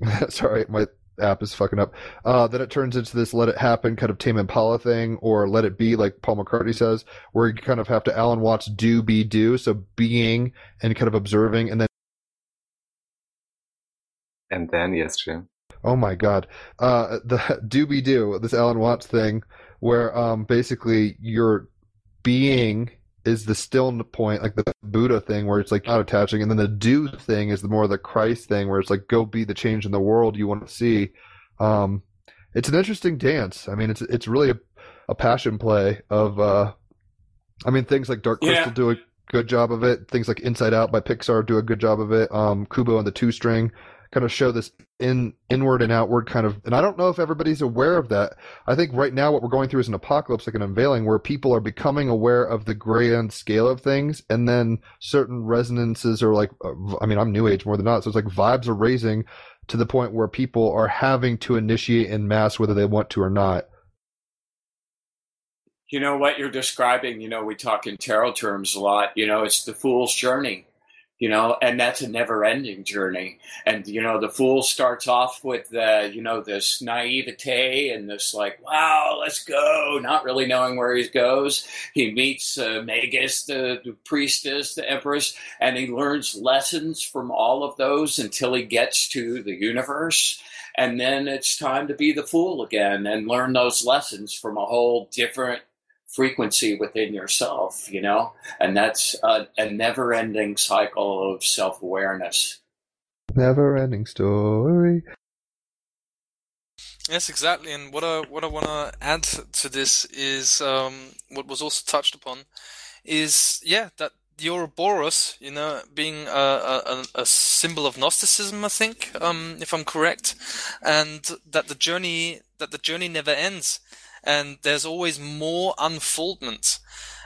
sorry my app is fucking up. Uh then it turns into this let it happen kind of tame impala thing or let it be like paul mccartney says where you kind of have to alan watts do be do. So being and kind of observing and then and then yes jim Oh my god. Uh, the doobie doo, this Alan Watts thing, where um, basically your being is the still point, like the Buddha thing, where it's like not attaching, and then the do thing is the more the Christ thing, where it's like go be the change in the world you want to see. Um, it's an interesting dance. I mean, it's it's really a, a passion play of. Uh, I mean, things like Dark Crystal yeah. do a good job of it. Things like Inside Out by Pixar do a good job of it. Um, Kubo and the Two String kind of show this in inward and outward kind of and I don't know if everybody's aware of that. I think right now what we're going through is an apocalypse like an unveiling where people are becoming aware of the grand scale of things and then certain resonances are like uh, I mean I'm new age more than not so it's like vibes are raising to the point where people are having to initiate in mass whether they want to or not. You know what you're describing, you know, we talk in tarot terms a lot, you know, it's the fool's journey you know and that's a never ending journey. And you know the fool starts off with the you know this naivete and this like wow let's go not really knowing where he goes. He meets uh, magus the, the priestess the empress and he learns lessons from all of those until he gets to the universe. And then it's time to be the fool again and learn those lessons from a whole different frequency within yourself, you know, and that's a, a never ending cycle of self awareness. Never ending story. Yes, exactly. And what I what I want to add to this is um, what was also touched upon is yeah that the Ouroboros, you know, being a, a, a, symbol of Gnosticism, I think, um, if I'm correct, and that the journey that the journey never ends and there's always more unfoldment.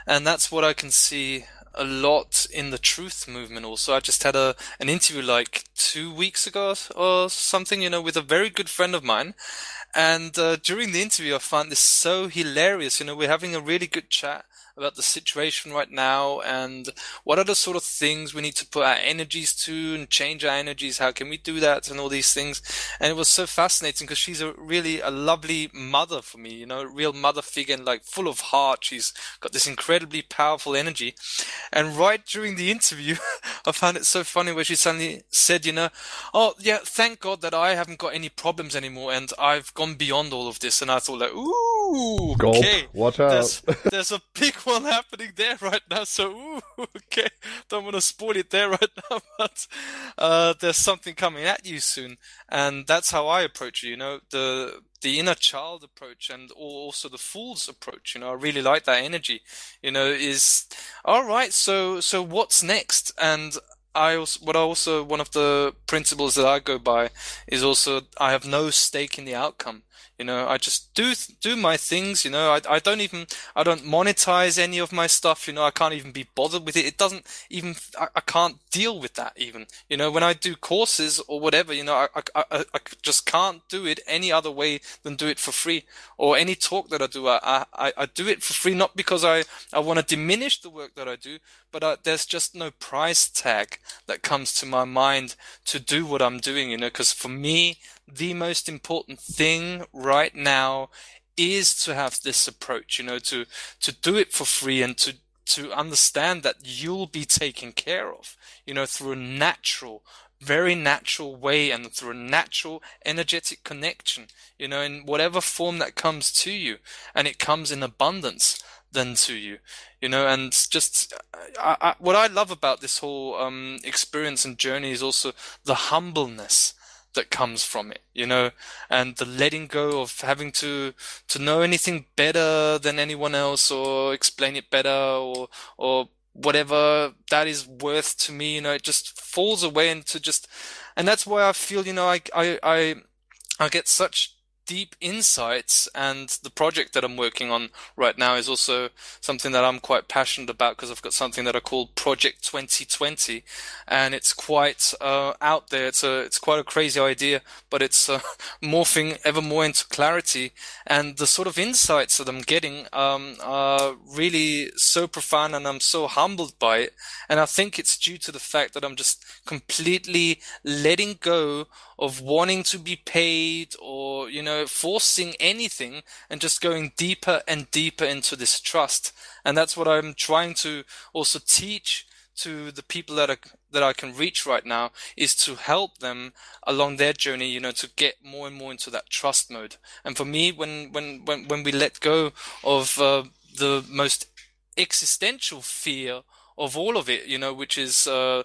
And that's what I can see a lot in the truth movement also. I just had a an interview like two weeks ago or something, you know, with a very good friend of mine. And uh, during the interview, I found this so hilarious. You know, we're having a really good chat about the situation right now and what are the sort of things we need to put our energies to and change our energies. How can we do that and all these things? And it was so fascinating because she's a really a lovely mother for me, you know, real mother figure and like full of heart. She's got this incredibly powerful energy. And right during the interview, I found it so funny where she suddenly said, you know, oh yeah, thank God that I haven't got any problems anymore and I've gone beyond all of this. And I thought like, ooh, Gulp. okay. Watch out. There's, there's a big one happening there right now. So, ooh, okay. Don't want to spoil it there right now, but uh, there's something coming at you soon. And that's how I approach it, you know, the the inner child approach and also the fool's approach. You know, I really like that energy. You know, is all right. So, so what's next? And I also, what I also one of the principles that I go by is also I have no stake in the outcome. You know, I just do do my things. You know, I I don't even I don't monetize any of my stuff. You know, I can't even be bothered with it. It doesn't even I, I can't deal with that even. You know, when I do courses or whatever, you know, I, I I I just can't do it any other way than do it for free. Or any talk that I do, I I, I do it for free not because I I want to diminish the work that I do, but uh, there's just no price tag that comes to my mind to do what I'm doing. You know, because for me the most important thing right now is to have this approach, you know, to, to do it for free and to, to understand that you'll be taken care of, you know, through a natural, very natural way and through a natural energetic connection, you know, in whatever form that comes to you. And it comes in abundance than to you, you know, and just I, I, what I love about this whole um, experience and journey is also the humbleness that comes from it, you know, and the letting go of having to to know anything better than anyone else or explain it better or or whatever that is worth to me, you know, it just falls away into just and that's why I feel, you know, I I I, I get such deep insights and the project that I'm working on right now is also something that I'm quite passionate about because I've got something that I call Project 2020 and it's quite uh, out there. It's a it's quite a crazy idea but it's uh, morphing ever more into clarity and the sort of insights that I'm getting um, are really so profound and I'm so humbled by it. And I think it's due to the fact that I'm just completely letting go of wanting to be paid or, you forcing anything and just going deeper and deeper into this trust. And that's what I'm trying to also teach to the people that are, that I can reach right now is to help them along their journey, you know, to get more and more into that trust mode. And for me, when, when, when, when we let go of uh, the most existential fear of all of it, you know, which is uh,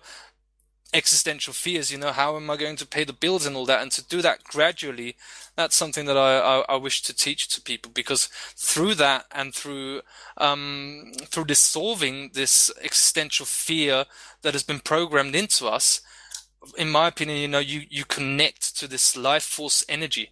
existential fears. You know, how am I going to pay the bills and all that? And to do that gradually, that's something that I, I, I wish to teach to people because through that and through um, through dissolving this existential fear that has been programmed into us, in my opinion, you know, you you connect to this life force energy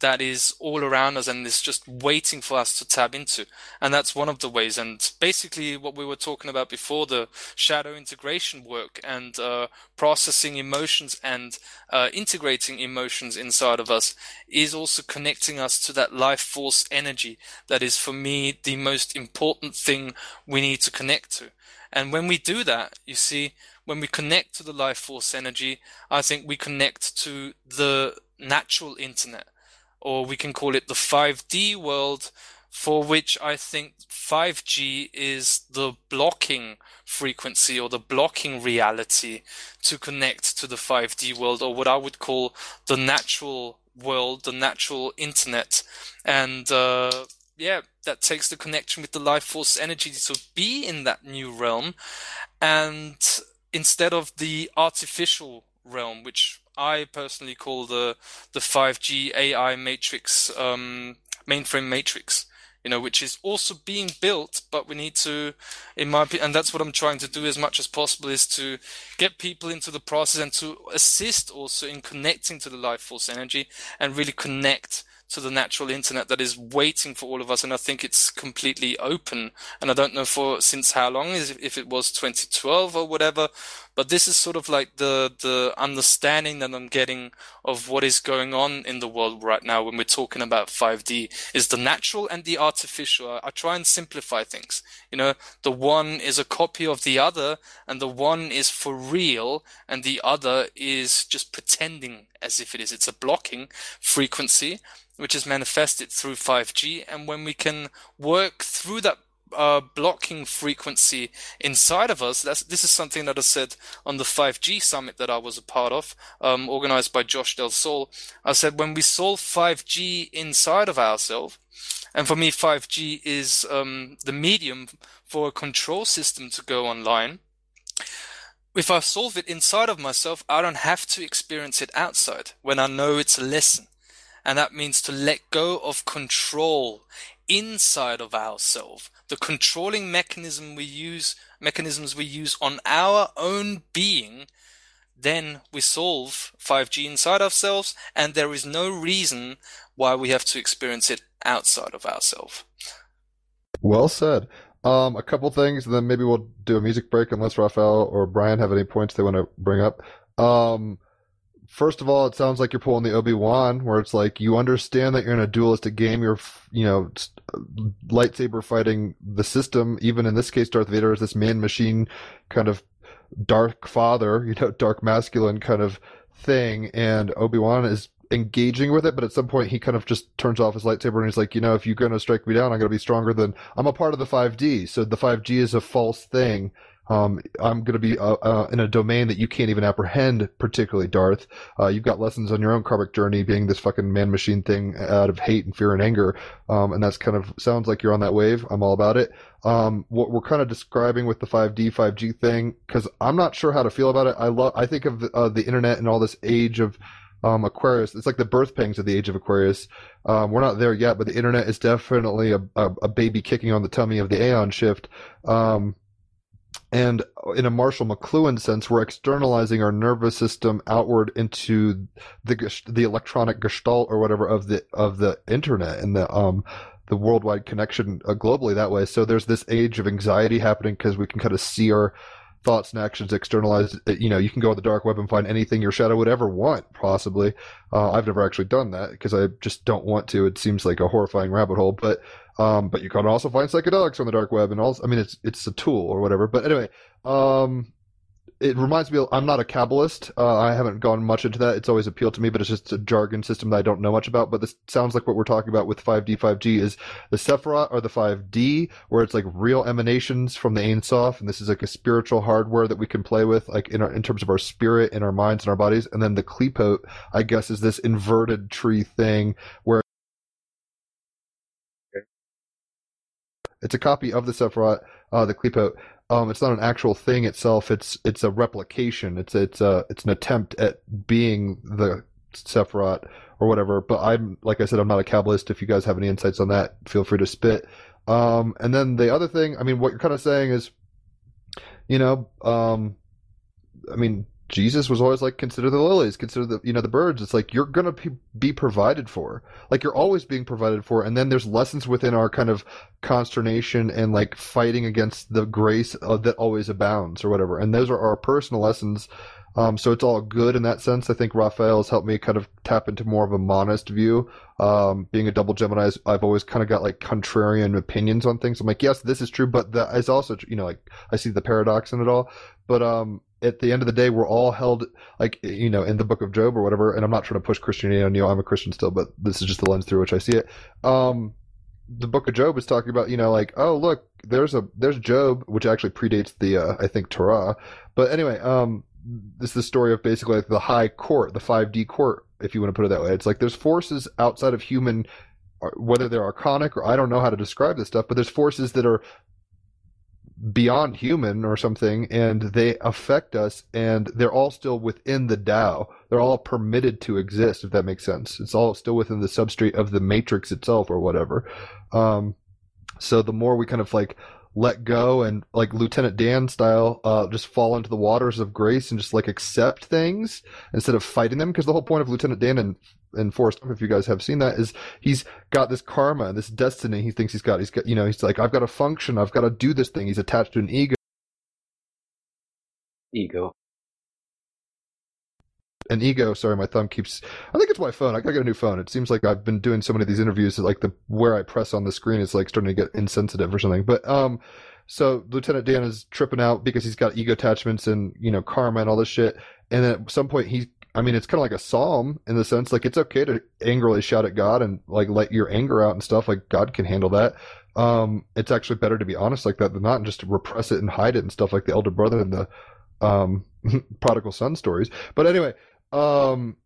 that is all around us and is just waiting for us to tap into. And that's one of the ways. And basically, what we were talking about before the shadow integration work and uh, processing emotions and uh, integrating emotions inside of us is also connecting us to that life force energy that is, for me, the most important thing we need to connect to. And when we do that, you see, when we connect to the life force energy, I think we connect to the natural internet or we can call it the 5D world, for which I think 5G is the blocking frequency or the blocking reality to connect to the 5D world, or what I would call the natural world, the natural internet. And uh, yeah, that takes the connection with the life force energy to be in that new realm. And instead of the artificial realm, which I personally call the the 5G AI matrix um, mainframe matrix. You know, which is also being built, but we need to, in my opinion, and that's what I'm trying to do as much as possible is to get people into the process and to assist also in connecting to the life force energy and really connect to the natural internet that is waiting for all of us. And I think it's completely open. And I don't know for since how long if it was 2012 or whatever, but this is sort of like the the understanding that I'm getting of what is going on in the world right now when we're talking about 5D is the natural and the artificial. I, I try and simplify things. You know, the one is a copy of the other, and the one is for real, and the other is just pretending as if it is. It's a blocking frequency which is manifested through 5G. And when we can work through that uh, blocking frequency inside of us. That's, this is something that I said on the 5G summit that I was a part of, um, organized by Josh Del Sol. I said when we solve 5G inside of ourselves, and for me, 5G is um, the medium for a control system to go online. If I solve it inside of myself, I don't have to experience it outside when I know it's a lesson. And that means to let go of control inside of ourselves the controlling mechanism we use mechanisms we use on our own being then we solve 5G inside ourselves and there is no reason why we have to experience it outside of ourselves. Well said. Um, a couple things, and then maybe we'll do a music break unless Raphael or Brian have any points they want to bring up. Um, first of all, it sounds like you're pulling the Obi Wan, where it's like you understand that you're in a dualistic game. You're, you know, uh, lightsaber fighting the system. Even in this case, Darth Vader is this man machine kind of dark father, you know, dark masculine kind of thing, and Obi Wan is engaging with it, but at some point he kind of just turns off his lightsaber and he's like, you know, if you're going to strike me down, I'm going to be stronger than I'm a part of the 5D. So the 5G is a false thing um, I'm going to be uh, uh, in a domain that you can't even apprehend, particularly Darth. Uh, you've got lessons on your own karmic journey, being this fucking man machine thing out of hate and fear and anger, um, and that's kind of sounds like you're on that wave. I'm all about it. Um, what we're kind of describing with the 5D, 5G thing, because I'm not sure how to feel about it. I love, I think of the, uh, the internet and all this age of um, Aquarius. It's like the birth pangs of the age of Aquarius. Um, we're not there yet, but the internet is definitely a, a, a, baby kicking on the tummy of the Aeon shift. Um, and in a Marshall McLuhan sense, we're externalizing our nervous system outward into the the electronic gestalt or whatever of the of the internet and the um the worldwide connection uh, globally that way. So there's this age of anxiety happening because we can kind of see our thoughts and actions externalized. Uh, you know, you can go on the dark web and find anything your shadow would ever want, possibly. Uh, I've never actually done that because I just don't want to. It seems like a horrifying rabbit hole, but um, but you can also find psychedelics on the dark web and also, I mean, it's, it's a tool or whatever. But anyway, um, it reminds me I'm not a Kabbalist. Uh, I haven't gone much into that. It's always appealed to me, but it's just a jargon system that I don't know much about. But this sounds like what we're talking about with 5D, 5G is the Sephirot or the 5D, where it's like real emanations from the Ein Sof. And this is like a spiritual hardware that we can play with, like in our, in terms of our spirit and our minds and our bodies. And then the Qliphoth, I guess, is this inverted tree thing where It's a copy of the Sephirot, uh, the Qliphoth. Um, it's not an actual thing itself. It's it's a replication. It's it's a it's an attempt at being the Sephirot or whatever. But I'm like I said, I'm not a Kabbalist. If you guys have any insights on that, feel free to spit. Um, and then the other thing, I mean, what you're kind of saying is, you know, um, I mean, Jesus was always like, consider the lilies, consider the, you know, the birds. It's like, you're to be provided for. Like, you're always being provided for. And then there's lessons within our kind of consternation and like fighting against the grace uh, that always abounds or whatever. And those are our personal lessons. Um, so it's all good in that sense. I think Raphael has helped me kind of tap into more of a monist view. Um, being a double Gemini, I've always kind of got like contrarian opinions on things. I'm like, yes, this is true, but that is also, you know, like I see the paradox in it all. But um, at the end of the day, we're all held like you know in the Book of Job or whatever. And I'm not trying to push Christianity on you. I'm a Christian still, but this is just the lens through which I see it. Um, the Book of Job is talking about you know like oh look there's a there's Job which actually predates the uh, I think Torah, but anyway um this is the story of basically like the high court, the 5D court, if you want to put it that way. It's like there's forces outside of human whether they're archonic or I don't know how to describe this stuff, but there's forces that are beyond human or something and they affect us and they're all still within the Tao. They're all permitted to exist, if that makes sense. It's all still within the substrate of the matrix itself or whatever. Um, so the more we kind of like let go and like Lieutenant Dan style, uh, just fall into the waters of grace and just like accept things instead of fighting them. Because the whole point of Lieutenant Dan and in Forrest if you guys have seen that, is he's got this karma, this destiny he thinks he's got. He's got, you know, he's like, I've got to function, I've got to do this thing. He's attached to an ego. Ego. an ego. Sorry, my thumb keeps. I think it's my phone. I gotta get a new phone. It seems like I've been doing so many of these interviews that like the where I press on the screen is like starting to get insensitive or something. But um, so Lieutenant Dan is tripping out because he's got ego attachments and you know karma and all this shit. And then at some point he, I mean, it's kind of like a psalm in the sense like it's okay to angrily shout at God and like let your anger out and stuff. Like God can handle that. Um, it's actually better to be honest like that than not and just repress it and hide it and stuff like the elder brother and the um prodigal son stories. But anyway, um,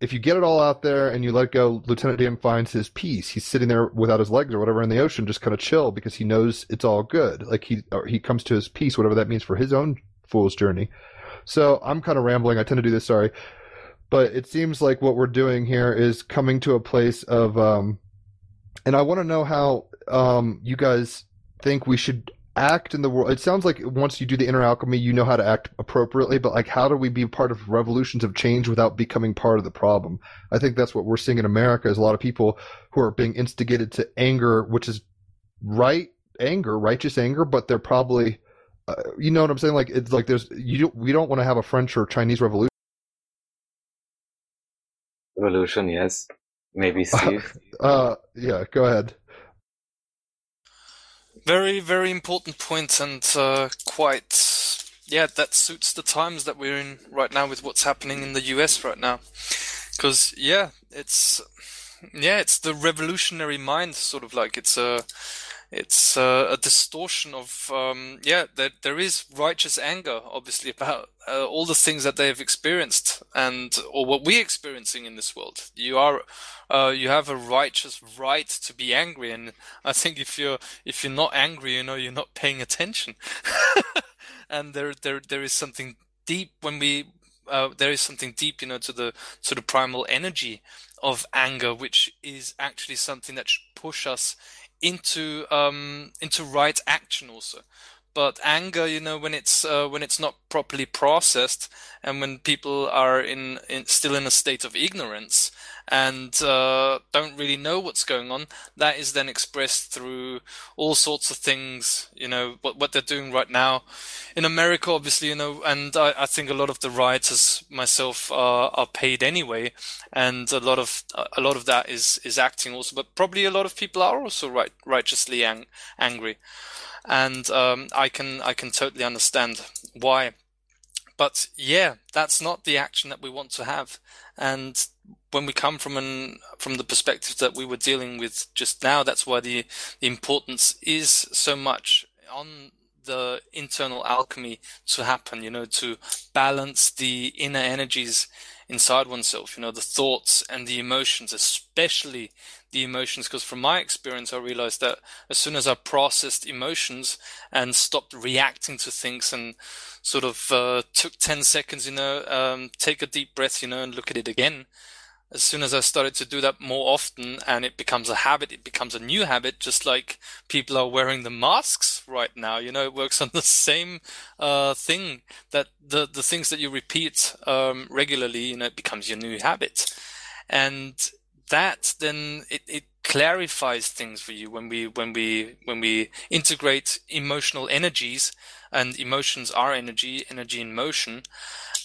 if you get it all out there and you let go, Lieutenant Dan finds his peace. He's sitting there without his legs or whatever in the ocean, just kind of chill because he knows it's all good. Like he he comes to his peace, whatever that means for his own fool's journey. So I'm kind of rambling. I tend to do this. Sorry, but it seems like what we're doing here is coming to a place of, um, and I want to know how um, you guys think we should act in the world. It sounds like once you do the inner alchemy, you know how to act appropriately, but like, how do we be part of revolutions of change without becoming part of the problem? I think that's what we're seeing in America is a lot of people who are being instigated to anger, which is right anger, righteous anger, but they're probably, uh, you know what I'm saying? Like, it's like there's, you we don't want to have a French or Chinese revolution. Revolution, yes. Maybe Steve. Uh, yeah, go ahead. Very, very important point, and uh, quite, yeah, that suits the times that we're in right now with what's happening in the US right now. Because, yeah, it's, yeah, it's the revolutionary mind, sort of like it's a, it's uh, a distortion of um, yeah there, there is righteous anger obviously about uh, all the things that they have experienced and or what we're experiencing in this world. You are uh, you have a righteous right to be angry and i think if you're if you're not angry you know you're not paying attention. And there there there is something deep when we uh, there is something deep you know to the to the primal energy of anger which is actually something that should push us into um, into right action also. But anger, you know, when it's uh, when it's not properly processed, and when people are in, in still in a state of ignorance and uh, don't really know what's going on, that is then expressed through all sorts of things. You know what what they're doing right now in America, obviously, you know, and I, I think a lot of the rioters myself are, are paid anyway, and a lot of a lot of that is is acting also, but probably a lot of people are also right righteously ang- angry, and um, I can I can totally understand why. But yeah, that's not the action that we want to have, and when we come from an from the perspective that we were dealing with just now, that's why the, the importance is so much on the internal alchemy to happen, you know, to balance the inner energies inside oneself, you know, the thoughts and the emotions, especially the emotions. Because from my experience, I realized that as soon as I processed emotions and stopped reacting to things and sort of uh, took 10 seconds, you know, um, take a deep breath, you know, and look at it again, as soon as I started to do that more often and it becomes a habit, it becomes a new habit, just like people are wearing the masks right now. You know, it works on the same uh, thing that the, the things that you repeat um, regularly, you know, it becomes your new habit. And that then it, it clarifies things for you when we when we when we integrate emotional energies and emotions are energy energy in motion.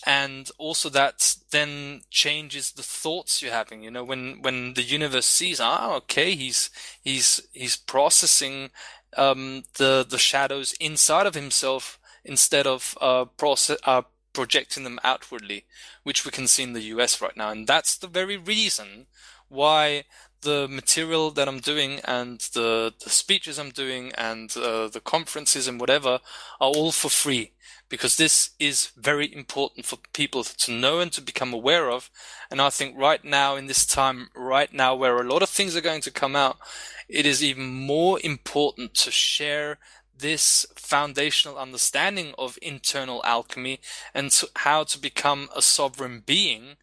And also that then changes the thoughts you're having. You know when when the universe sees ah okay he's he's he's processing um, the the shadows inside of himself instead of uh, process uh, projecting them outwardly which we can see in the US right now. And that's the very reason why the material that I'm doing and the, the speeches I'm doing and uh, the conferences and whatever are all for free because this is very important for people to know and to become aware of. And I think right now, in this time, right now, where a lot of things are going to come out, it is even more important to share this foundational understanding of internal alchemy and to how to become a sovereign being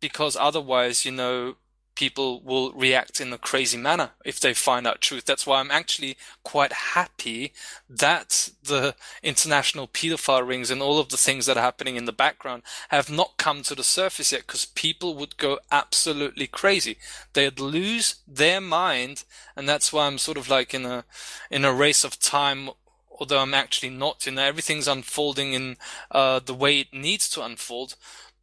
because otherwise, you know, people will react in a crazy manner if they find out truth. That's why I'm actually quite happy that the international pedophile rings and all of the things that are happening in the background have not come to the surface yet because people would go absolutely crazy. They'd lose their mind. And that's why I'm sort of like in a, in a race of time although I'm actually not, you know, everything's unfolding in uh, the way it needs to unfold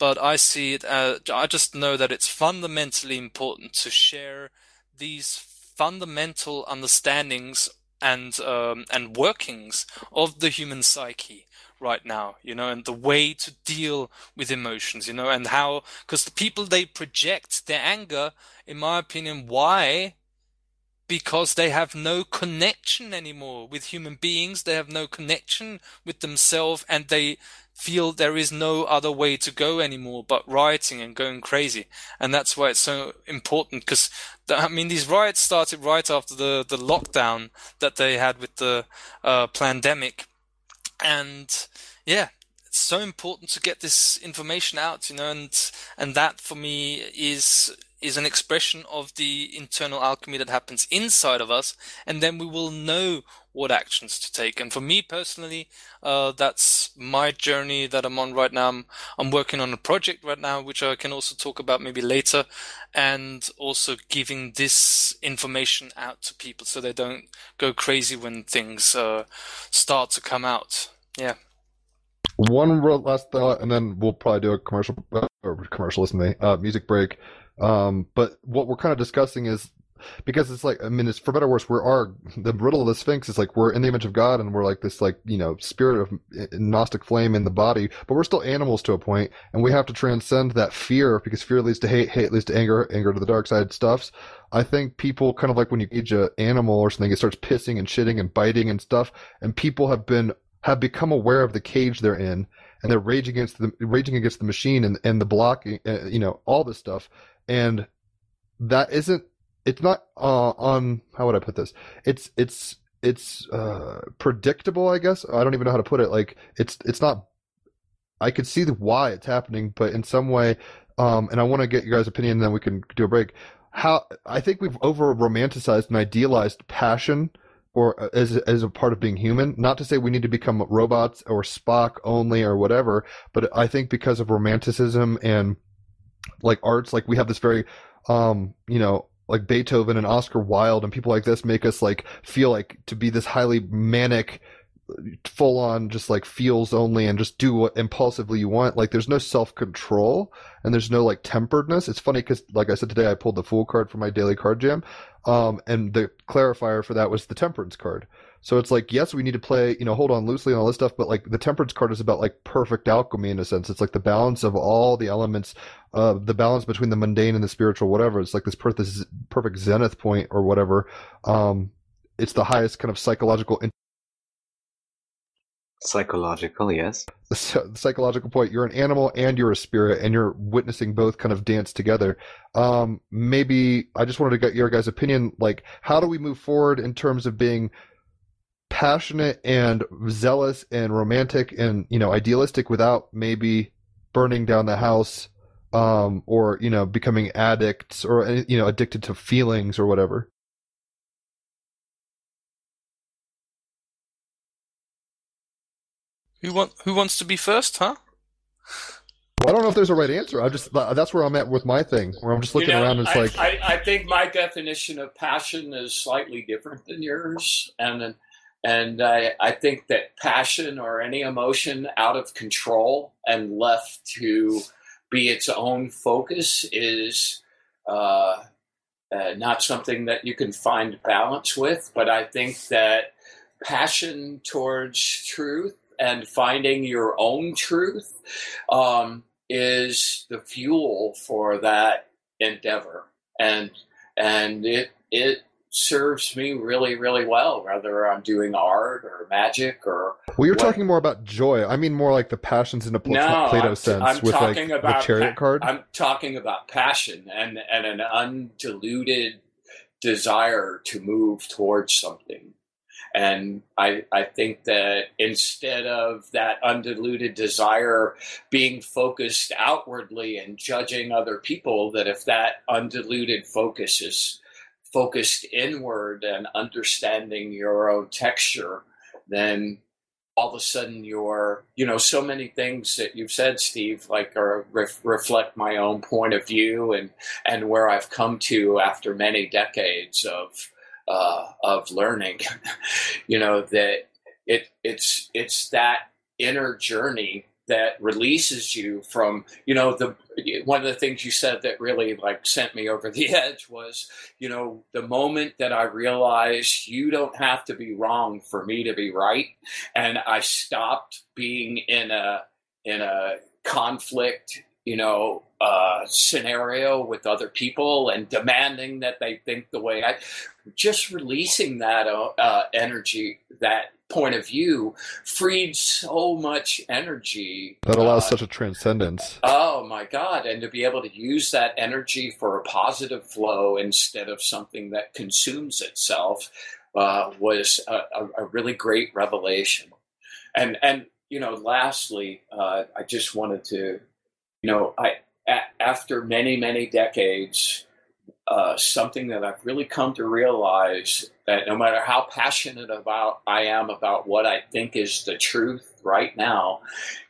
but I see it as I just know that it's fundamentally important to share these fundamental understandings and um, and workings of the human psyche right now, you know, and the way to deal with emotions, you know, and how because the people they project their anger, in my opinion, why? Because they have no connection anymore with human beings, they have no connection with themselves, and they feel there is no other way to go anymore but rioting and going crazy. And that's why it's so important because, I mean, these riots started right after the, the lockdown that they had with the uh, pandemic. And yeah, it's so important to get this information out, you know, and, and that for me is is an expression of the internal alchemy that happens inside of us, and then we will know what actions to take. And for me personally, uh, that's my journey that I'm on right now. I'm, I'm, working on a project right now, which I can also talk about maybe later, and also giving this information out to people so they don't go crazy when things uh, start to come out. Yeah. One last thought, and then we'll probably do a commercial or commercial, listen to me, uh, music break. Um, but what we're kind of discussing is because it's like I mean, it's for better or worse, we're our the riddle of the Sphinx is like we're in the image of God and we're like this like you know spirit of eh, gnostic flame in the body, but we're still animals to a point, and we have to transcend that fear because fear leads to hate, hate leads to anger, anger to the dark side stuffs. I think people kind of like when you age an animal or something, it starts pissing and shitting and biting and stuff, and people have been have become aware of the cage they're in and they're raging against the raging against the machine and and the blocking, uh, you know, all this stuff, and that isn't it's not uh, on how would I put this? It's it's it's uh, predictable, I guess. I don't even know how to put it. Like it's it's not. I could see why it's happening, but in some way, um, and I want to get your guys' opinion, then we can do a break. How I think we've over romanticized and idealized passion, or uh, as as a part of being human. Not to say we need to become robots or Spock only or whatever, but I think because of romanticism and like arts, like we have this very um, you know, like Beethoven and Oscar Wilde and people like this make us like feel like to be this highly manic full on just like feels only and just do what impulsively you want. Like there's no self control and there's no like temperedness. It's funny because like i said today i pulled the fool card for my daily card jam um and the clarifier for that was the temperance card so it's like, yes, we need to play, you know, hold on loosely and all this stuff, but like the temperance card is about like perfect alchemy in a sense. It's like the balance of all the elements, uh, the balance between the mundane and the spiritual, whatever. It's like this perfect, perfect zenith point or whatever. Um, it's the highest kind of psychological. In- psychological, yes. The, the psychological point. You're an animal and you're a spirit, and you're witnessing both kind of dance together. Um, maybe I just wanted to get your guys' opinion. Like, how do we move forward in terms of being passionate and zealous and romantic and you know idealistic without maybe burning down the house um, or you know becoming addicts or you know addicted to feelings or whatever who want who wants to be first huh well, I don't know if there's a right answer. I just that's where I'm at with my thing, where I'm just looking you know, around and it's I, like I, I think my definition of passion is slightly different than yours, and and I, I think that passion or any emotion out of control and left to be its own focus is uh, uh, not something that you can find balance with. But I think that passion towards truth and finding your own truth um, is the fuel for that endeavor. And and it it serves me really, really well, whether I'm doing art or magic or. Well, you're what. talking more about joy. I mean, more like the passions in a Plato no, I'm, sense I'm with like about the chariot card. I'm talking about passion and, and an undiluted desire to move towards something. And I, I think that instead of that undiluted desire being focused outwardly and judging other people, that if that undiluted focus is focused inward and understanding your own texture, then all of a sudden you're, you know, so many things that you've said, Steve, like are ref- reflect my own point of view and and where I've come to after many decades of uh, of learning. you know that it it's it's that inner journey that releases you from you know the one of the things you said that really like sent me over the edge was you know the moment that i realized you don't have to be wrong for me to be right and i stopped being in a in a conflict you know uh, scenario with other people and demanding that they think the way i just releasing that uh, uh, energy that point of view freed so much energy That allows uh, such a transcendence. Oh my God. And to be able to use that energy for a positive flow instead of something that consumes itself uh, was a, a, a really great revelation. And, and, you know, lastly, uh, I just wanted to, you know, I, a- after many, many decades, uh, something that I've really come to realize that no matter how passionate about I am about what I think is the truth right now,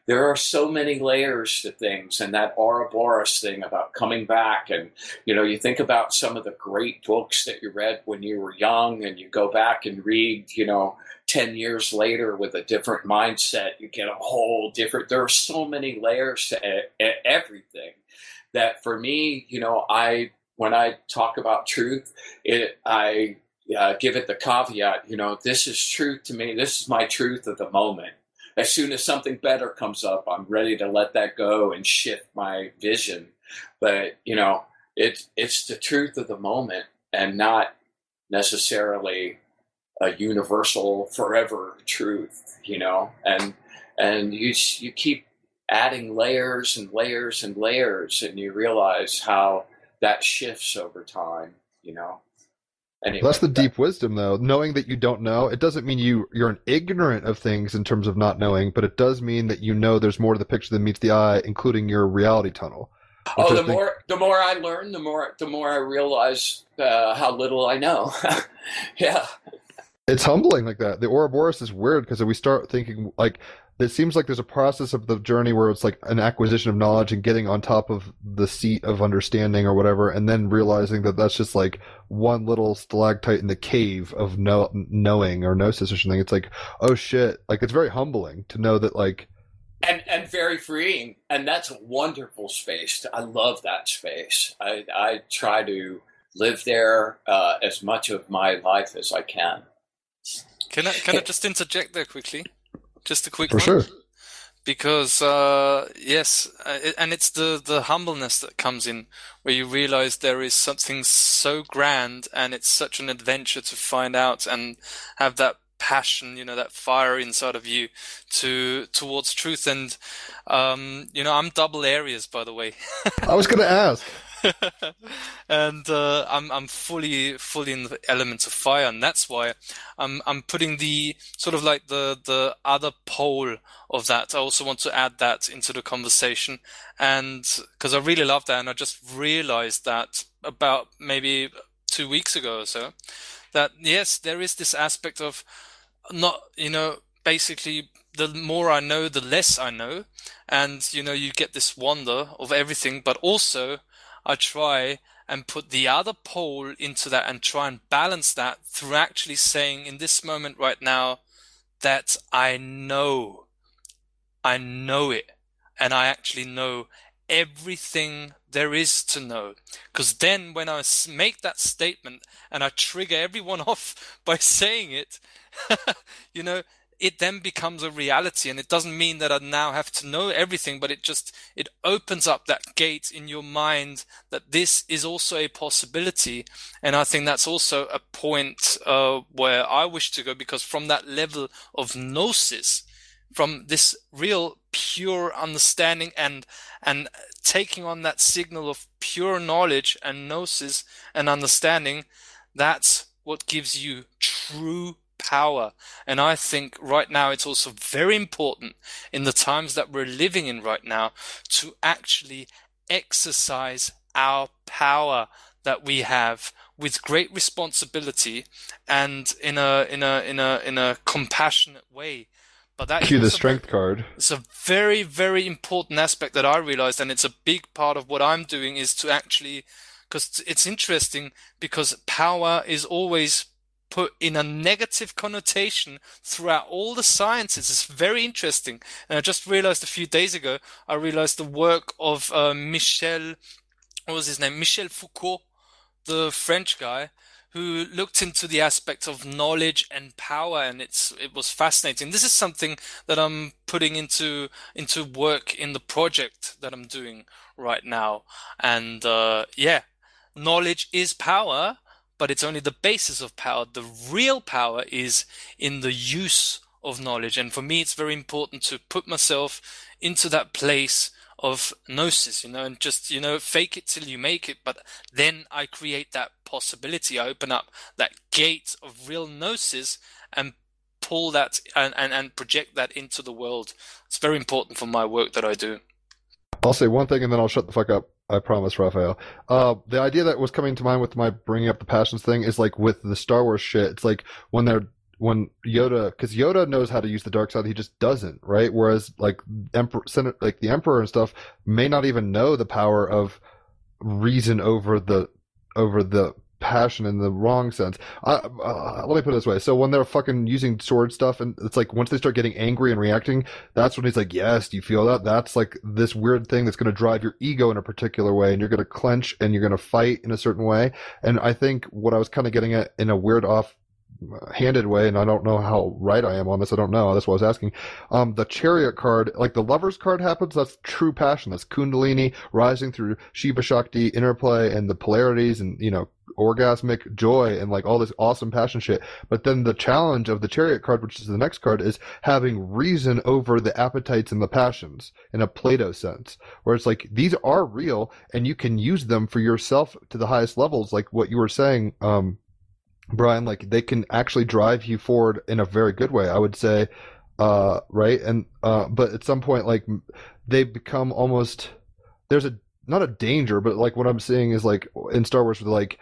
there are so many layers to things and that Ouroboros thing about coming back and you know you think about some of the great books that you read when you were young and you go back and read you know 10 years later with a different mindset you get a whole different there are so many layers to everything that for me you know I when I talk about truth it I uh, give it the caveat you know this is truth to me this is my truth of the moment as soon as something better comes up, I'm ready to let that go and shift my vision. But you know, it's it's the truth of the moment and not necessarily a universal forever truth. You know, and and you you keep adding layers and layers and layers, and you realize how that shifts over time. You know. Anyway, That's the that- deep wisdom, though. Knowing that you don't know, it doesn't mean you you're an ignorant of things in terms of not knowing, but it does mean that you know there's more to the picture than meets the eye, including your reality tunnel. Oh, the think- more the more I learn, the more the more I realize uh, how little I know. yeah, It's humbling like that. The Ouroboros is weird because we start thinking like it seems like there's a process of the journey where it's like an acquisition of knowledge and getting on top of the seat of understanding or whatever, and then realizing that that's just like one little stalactite in the cave of know, knowing or gnosis or something. It's like, oh shit! Like it's very humbling to know that like and and very freeing, and that's a wonderful space. I love that space. I I try to live there uh, as much of my life as I can. Can I can I just interject there quickly? Just a quick for one. sure. because uh, yes, uh, and it's the the humbleness that comes in where you realize there is something so grand and it's such an adventure to find out and have that passion, you know, that fire inside of you to towards truth. And um, you know, I'm double Aries, by the way. I was gonna ask. and uh, I'm I'm fully fully in the elements of fire, and that's why I'm I'm putting the sort of like the the other pole of that. I also want to add that into the conversation, and because I really love that, and I just realized that about maybe two weeks ago or so, that yes, there is this aspect of not you know basically the more I know, the less I know, and you know you get this wonder of everything, but also I try and put the other pole into that and try and balance that through actually saying in this moment right now that I know, I know it, and I actually know everything there is to know. Because then when I make that statement and I trigger everyone off by saying it, you know, it then becomes a reality and it doesn't mean that I now have to know everything, but it just, it opens up that gate in your mind that this is also a possibility. And I think that's also a point, uh, where I wish to go because from that level of gnosis, from this real pure understanding and, and taking on that signal of pure knowledge and gnosis and understanding, that's what gives you true power. And I think right now it's also very important in the times that we're living in right now to actually exercise our power that we have with great responsibility and in a in a in a in a compassionate way. But that Cue the strength card. it's a very, very important aspect that I realized, and it's a big part of what I'm doing is to actually, because it's interesting because power is always put in a negative connotation throughout all the sciences. It's very interesting. And I just realized a few days ago, I realized the work of uh, Michel, what was his name? Michel Foucault, the French guy, who looked into the aspect of knowledge and power and it's it was fascinating this is something that i'm putting into into work in the project that i'm doing right now and uh, yeah knowledge is power but it's only the basis of power the real power is in the use of knowledge and for me it's very important to put myself into that place of gnosis, you know, and just, you know, fake it till you make it. But then I create that possibility. I open up that gate of real gnosis and pull that and, and, and project that into the world. It's very important for my work that I do. I'll say one thing and then I'll shut the fuck up. I promise, Raphael. Uh, the idea that was coming to mind with my bringing up the passions thing is like with the Star Wars shit. It's like when they're when Yoda, because Yoda knows how to use the dark side, he just doesn't, right? Whereas like Emperor, like the Emperor and stuff, may not even know the power of reason over the over the passion in the wrong sense. Uh, uh, let me put it this way: so when they're fucking using sword stuff, and it's like once they start getting angry and reacting, that's when he's like, "Yes, do you feel that? That's like this weird thing that's going to drive your ego in a particular way, and you're going to clench and you're going to fight in a certain way." And I think what I was kind of getting at in a weird off handed way, and I don't know how right I am on this. I don't know. That's what I was asking. Um, the chariot card, like the lovers card happens, that's true passion. That's Kundalini rising through Shiva Shakti interplay and the polarities and, you know, orgasmic joy and like all this awesome passion shit. But then the challenge of the chariot card, which is the next card, is having reason over the appetites and the passions in a Plato sense, where it's like these are real and you can use them for yourself to the highest levels, like what you were saying, um, Brian, like they can actually drive you forward in a very good way. I would say, uh, right? And uh, but at some point, like they become almost there's a not a danger, but like what I'm seeing is like in Star Wars, like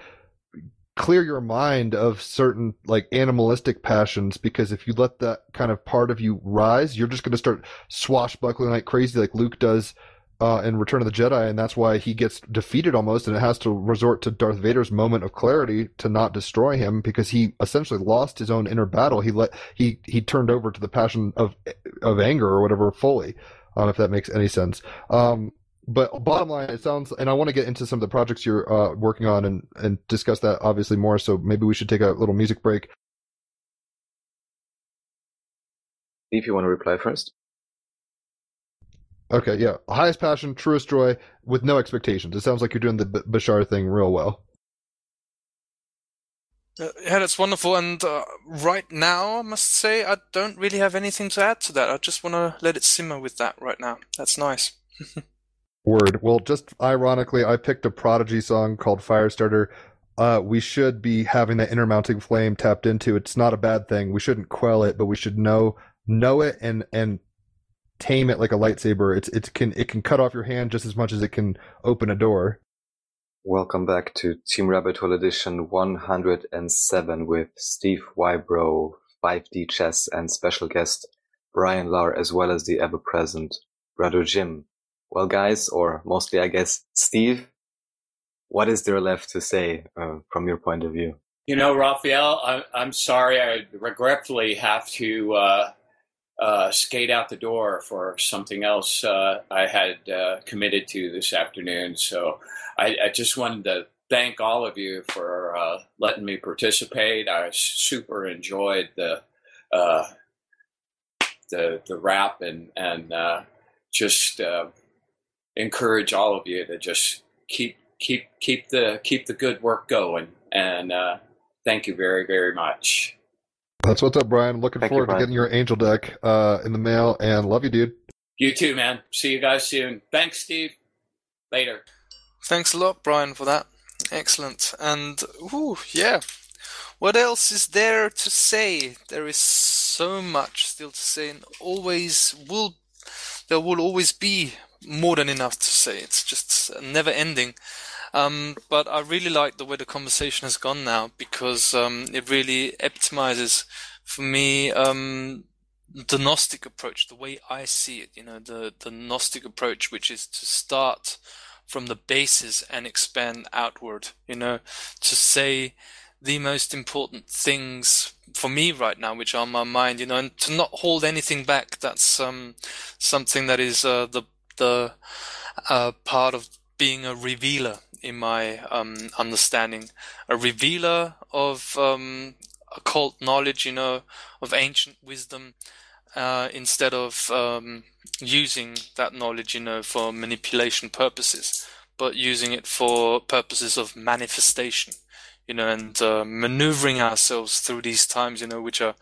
clear your mind of certain like animalistic passions because if you let that kind of part of you rise, you're just going to start swashbuckling like crazy, like Luke does uh, in Return of the Jedi, and that's why he gets defeated almost, and it has to resort to Darth Vader's moment of clarity to not destroy him because he essentially lost his own inner battle. He let he he turned over to the passion of of anger or whatever fully, um, if that makes any sense. Um, but bottom line, it sounds, and I want to get into some of the projects you're uh, working on and and discuss that obviously more. So maybe we should take a little music break. If you want to reply first. Okay, yeah. Highest passion, truest joy, with no expectations. It sounds like you're doing the B- Bashar thing real well. Uh, yeah, that's wonderful. And uh, right now, I must say, I don't really have anything to add to that. I just want to let it simmer with that right now. That's nice. Word. Well, just ironically, I picked a Prodigy song called Firestarter. Uh, we should be having that inner mounting flame tapped into. It's not a bad thing. We shouldn't quell it, but we should know know it and and tame it like a lightsaber. It's it can it can cut off your hand just as much as it can open a door. Welcome back to Team Rabbit Hole Edition 107 with Steve Wybro, 5D Chess, and special guest Brian Lar, as well as the ever-present Brother Jim. Well, guys, or mostly, I guess, Steve, what is there left to say uh, from your point of view? You know, Raphael, I, I'm sorry. I regretfully have to uh, uh, skate out the door for something else uh, I had uh, committed to this afternoon. So I, I, just wanted to thank all of you for uh, letting me participate. I super enjoyed the the the rap and and just encourage all of you to just keep keep keep the keep the good work going. And thank you very very much. That's what's up, Brian. Looking Thank forward you, to getting your angel deck uh, in the mail, and love you, dude. You too, man. See you guys soon. Thanks, Steve. Later. Thanks a lot, Brian, for that. Excellent. And ooh, yeah. What else is there to say? There is so much still to say, and always will. There will always be more than enough to say. It's just never ending. Um, but I really like the way the conversation has gone now because um, it really epitomizes for me um, the Gnostic approach, the way I see it. You know, the the Gnostic approach, which is to start from the basis and expand outward. You know, to say the most important things for me right now, which are on my mind, you know, and to not hold anything back. That's um, something that is uh, the the uh, part of being a revealer in my um, understanding, a revealer of um, occult knowledge, you know, of ancient wisdom, uh, instead of um, using that knowledge, you know, for manipulation purposes, but using it for purposes of manifestation you know, and uh, maneuvering ourselves through these times, you know, which are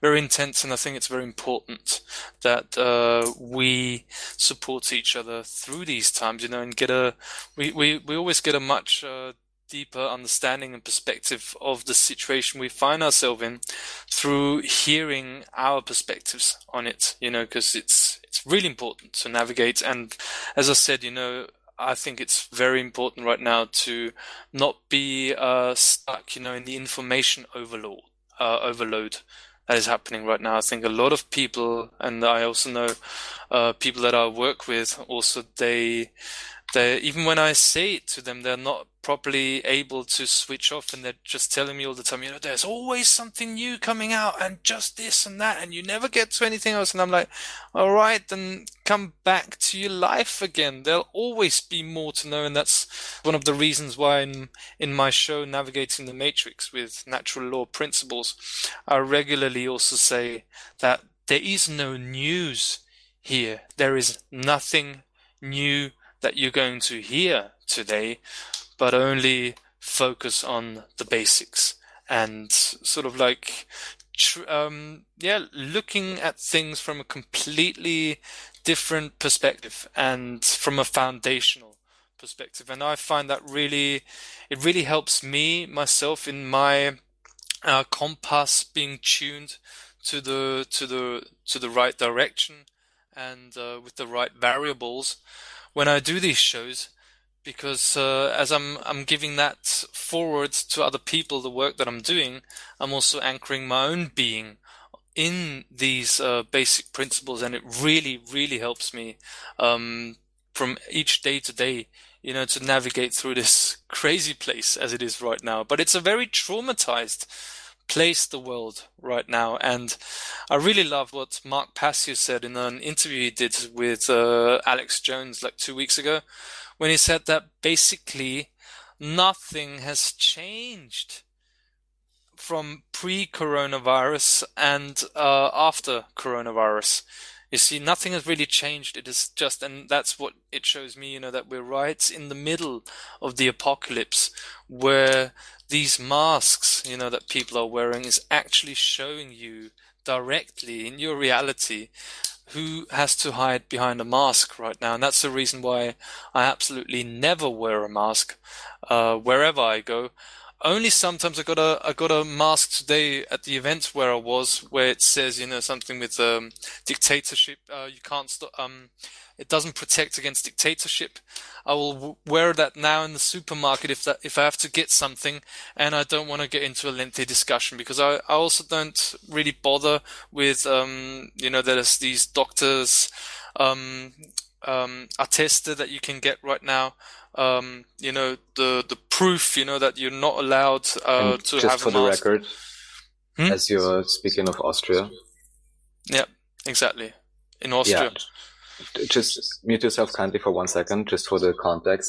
very intense. And I think it's very important that uh, we support each other through these times, you know, and get a, we, we, we always get a much uh, deeper understanding and perspective of the situation we find ourselves in through hearing our perspectives on it, you know, because it's, it's really important to navigate. And as I said, you know, I think it's very important right now to not be uh, stuck, you know, in the information overload. Uh, overload that is happening right now. I think a lot of people, and I also know uh, people that I work with, also they, they even when I say it to them, they're not properly able to switch off and they're just telling me all the time, you know, there's always something new coming out and just this and that and you never get to anything else. And I'm like, all right, then come back to your life again. There'll always be more to know. And that's one of the reasons why in, in my show, Navigating the Matrix with Natural Law Principles, I regularly also say that there is no news here. There is nothing new that you're going to hear today but only focus on the basics. And sort of like um, yeah looking at things from a completely different perspective and from a foundational perspective. And i find that really it really helps me myself in my uh, compass being tuned to the to the to the right direction and uh, with the right variables. When i do these shows because uh, as I'm I'm giving that forward to other people, the work that I'm doing, I'm also anchoring my own being in these uh, basic principles, and it really really helps me um, from each day to day, you know, to navigate through this crazy place as it is right now. But it's a very traumatized place, the world right now, and I really love what Mark Passio said in an interview he did with uh, Alex Jones like two weeks ago when he said that basically nothing has changed from pre-coronavirus and uh, after coronavirus. You see, nothing has really changed. It is just, and that's what it shows me, you know, that we're right in the middle of the apocalypse where these masks, you know, that people are wearing is actually showing you directly in your reality who has to hide behind a mask right now? And that's the reason why I absolutely never wear a mask uh, wherever I go. Only sometimes I got a I got a mask today at the event where I was, where it says you know something with um, dictatorship. Uh, you can't stop. Um, it doesn't protect against dictatorship. I will wear that now in the supermarket if that if I have to get something, and I don't want to get into a lengthy discussion because I, I also don't really bother with um, you know there's these doctors um, um, that you can get right now. Um, you know the the proof you know that you're not allowed uh, to just have for a the record, Hmm? as you're speaking of Austria, Yeah, exactly. In Austria. yeah, just mute yourself kindly for one second, just for the context.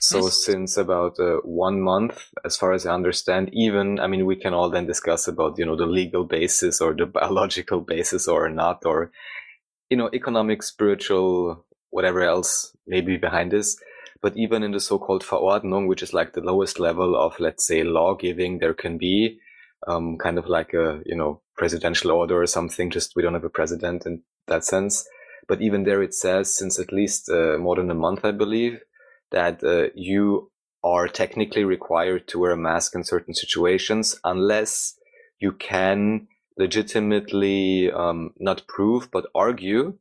So Yes. since about uh, one month, as far as I understand, even I mean, we can all then discuss about you know the legal basis or the biological basis or not, or you know economic, spiritual, whatever else may be behind this. But even in the so-called Verordnung, which is like the lowest level of let's say law giving there can be, um, kind of like a you know presidential order or something. Just we don't have a president in that sense. But even there, it says since at least uh, more than a month, I believe, that uh, you are technically required to wear a mask in certain situations unless you can legitimately um, not prove but argue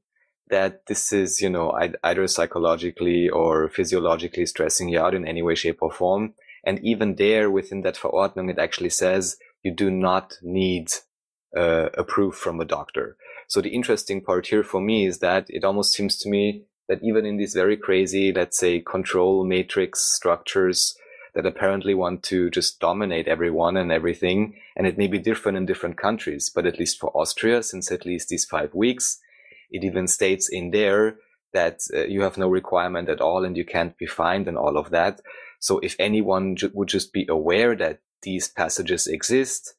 that this is you know either psychologically or physiologically stressing you out in any way shape or form and even there within that verordnung it actually says you do not need uh, a proof from a doctor so the interesting part here for me is that it almost seems to me that even in these very crazy, let's say, control matrix structures, that apparently want to just dominate everyone and everything. And it may be different in different countries, but at least for Austria, since at least these five weeks, it even states in there that uh, you have no requirement at all and you can't be fined and all of that. So if anyone ju- would just be aware that these passages exist,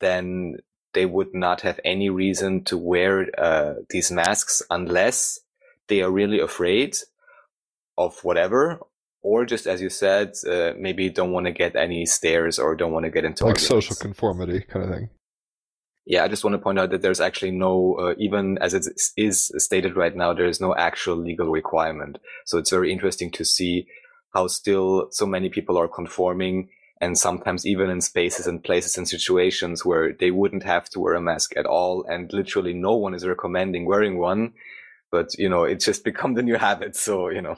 then they would not have any reason to wear uh, these masks unless they are really afraid of whatever or just as you said uh, maybe don't want to get any stares or don't want to get into like arguments. social conformity kind of thing. Yeah i just want to point out that there's actually no uh, even as it is stated right now there is no actual legal requirement so it's very interesting to see how still so many people are conforming and sometimes even in spaces and places and situations where they wouldn't have to wear a mask at all and literally no one is recommending wearing one but you know it's just become the new habit so you know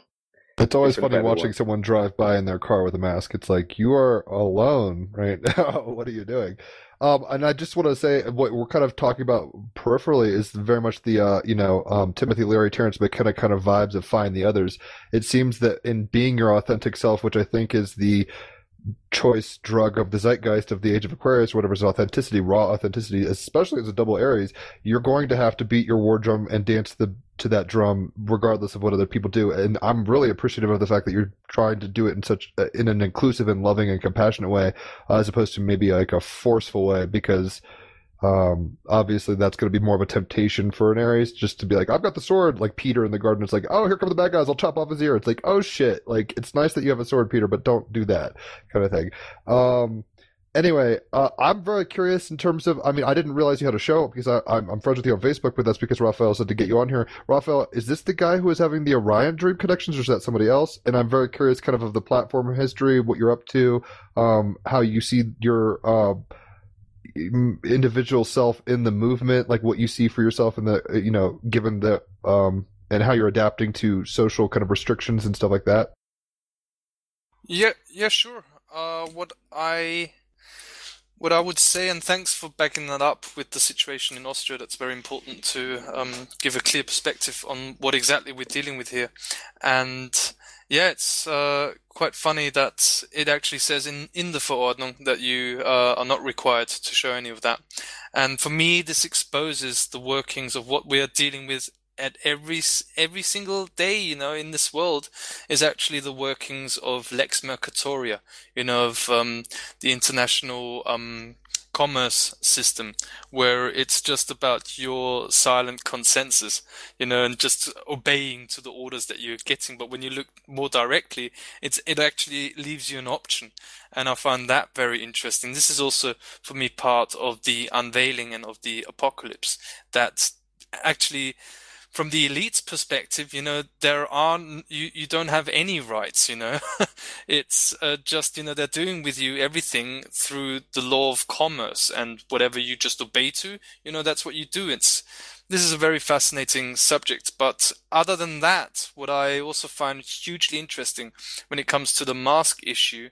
It's always funny watching someone drive by in their car with a mask. It's like you are alone right now. what are you doing? Um, and I just want to say what we're kind of talking about peripherally is very much the uh, you know um, Timothy Leary, Terence McKenna kind of vibes of find the others. It seems that in being your authentic self, which I think is the choice drug of the zeitgeist of the age of Aquarius, whatever is authenticity, raw authenticity, especially as a double Aries, you're going to have to beat your war drum and dance the to that drum regardless of what other people do. And I'm really appreciative of the fact that you're trying to do it in such in an inclusive and loving and compassionate way, uh, as opposed to maybe like a forceful way, because um, obviously that's going to be more of a temptation for an Aries just to be like, I've got the sword, like Peter in the garden. It's like, oh, here come the bad guys. I'll chop off his ear. It's like, oh shit. Like, it's nice that you have a sword, Peter, but don't do that kind of thing. Um, anyway, uh, I'm very curious in terms of, I mean, I didn't realize you had a show because I, I'm, I'm friends with you on Facebook, but that's because Raphael said to get you on here. Raphael, is this the guy who is having the Orion Dream connections or is that somebody else? And I'm very curious kind of of the platform history, what you're up to, um, how you see your, uh, individual self in the movement, like what you see for yourself in the, uh, you know, given the, um, and how you're adapting to social kind of restrictions and stuff like that. Yeah, yeah, sure. Uh, what I what I would say, and thanks for backing that up with the situation in Austria. That's very important to um, give a clear perspective on what exactly we're dealing with here. And yeah, it's uh, quite funny that it actually says in in the Verordnung that you uh, are not required to show any of that. And for me, this exposes the workings of what we are dealing with at every every single day, you know, in this world, is actually the workings of Lex Mercatoria, you know, of um, the international um, commerce system, where it's just about your silent consensus, you know, and just obeying to the orders that you're getting. But when you look more directly, it's it actually leaves you an option, and I find that very interesting. This is also for me part of the unveiling and of the apocalypse that actually from the elite's perspective, you know, there are you you don't have any rights. You know, it's uh, just you know they're doing with you everything through the law of commerce and whatever you just obey to. You know, that's what you do. It's this is a very fascinating subject. But other than that, what I also find hugely interesting when it comes to the mask issue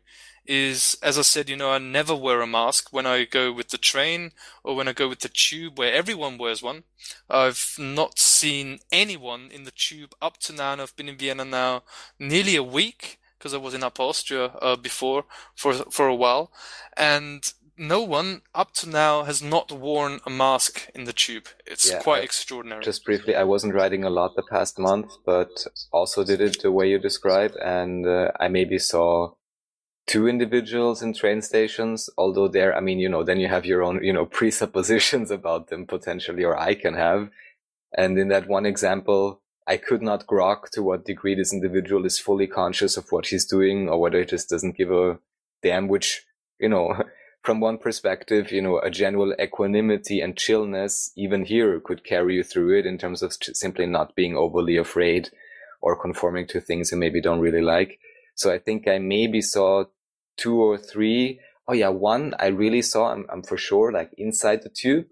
is, as I said, you know, I never wear a mask when I go with the train or when I go with the tube where everyone wears one. I've not seen anyone in the tube up to now, and I've been in Vienna now nearly a week because I was in Upper Austria uh, before for for a while, and no one up to now has not worn a mask in the tube. It's Yeah, quite I- extraordinary. Just briefly, I wasn't riding a lot the past month, but also did it the way you describe, and uh, I maybe saw two individuals in train stations. Although there, I mean, you know, then you have your own, you know, presuppositions about them potentially, or I can have. And in that one example, I could not grok to what degree this individual is fully conscious of what he's doing, or whether he just doesn't give a damn. Which, you know, from one perspective, you know, a general equanimity and chillness, even here, could carry you through it in terms of simply not being overly afraid or conforming to things you maybe don't really like. So I think I maybe saw two or three. Oh yeah, one I really saw. I'm, I'm for sure like inside the tube.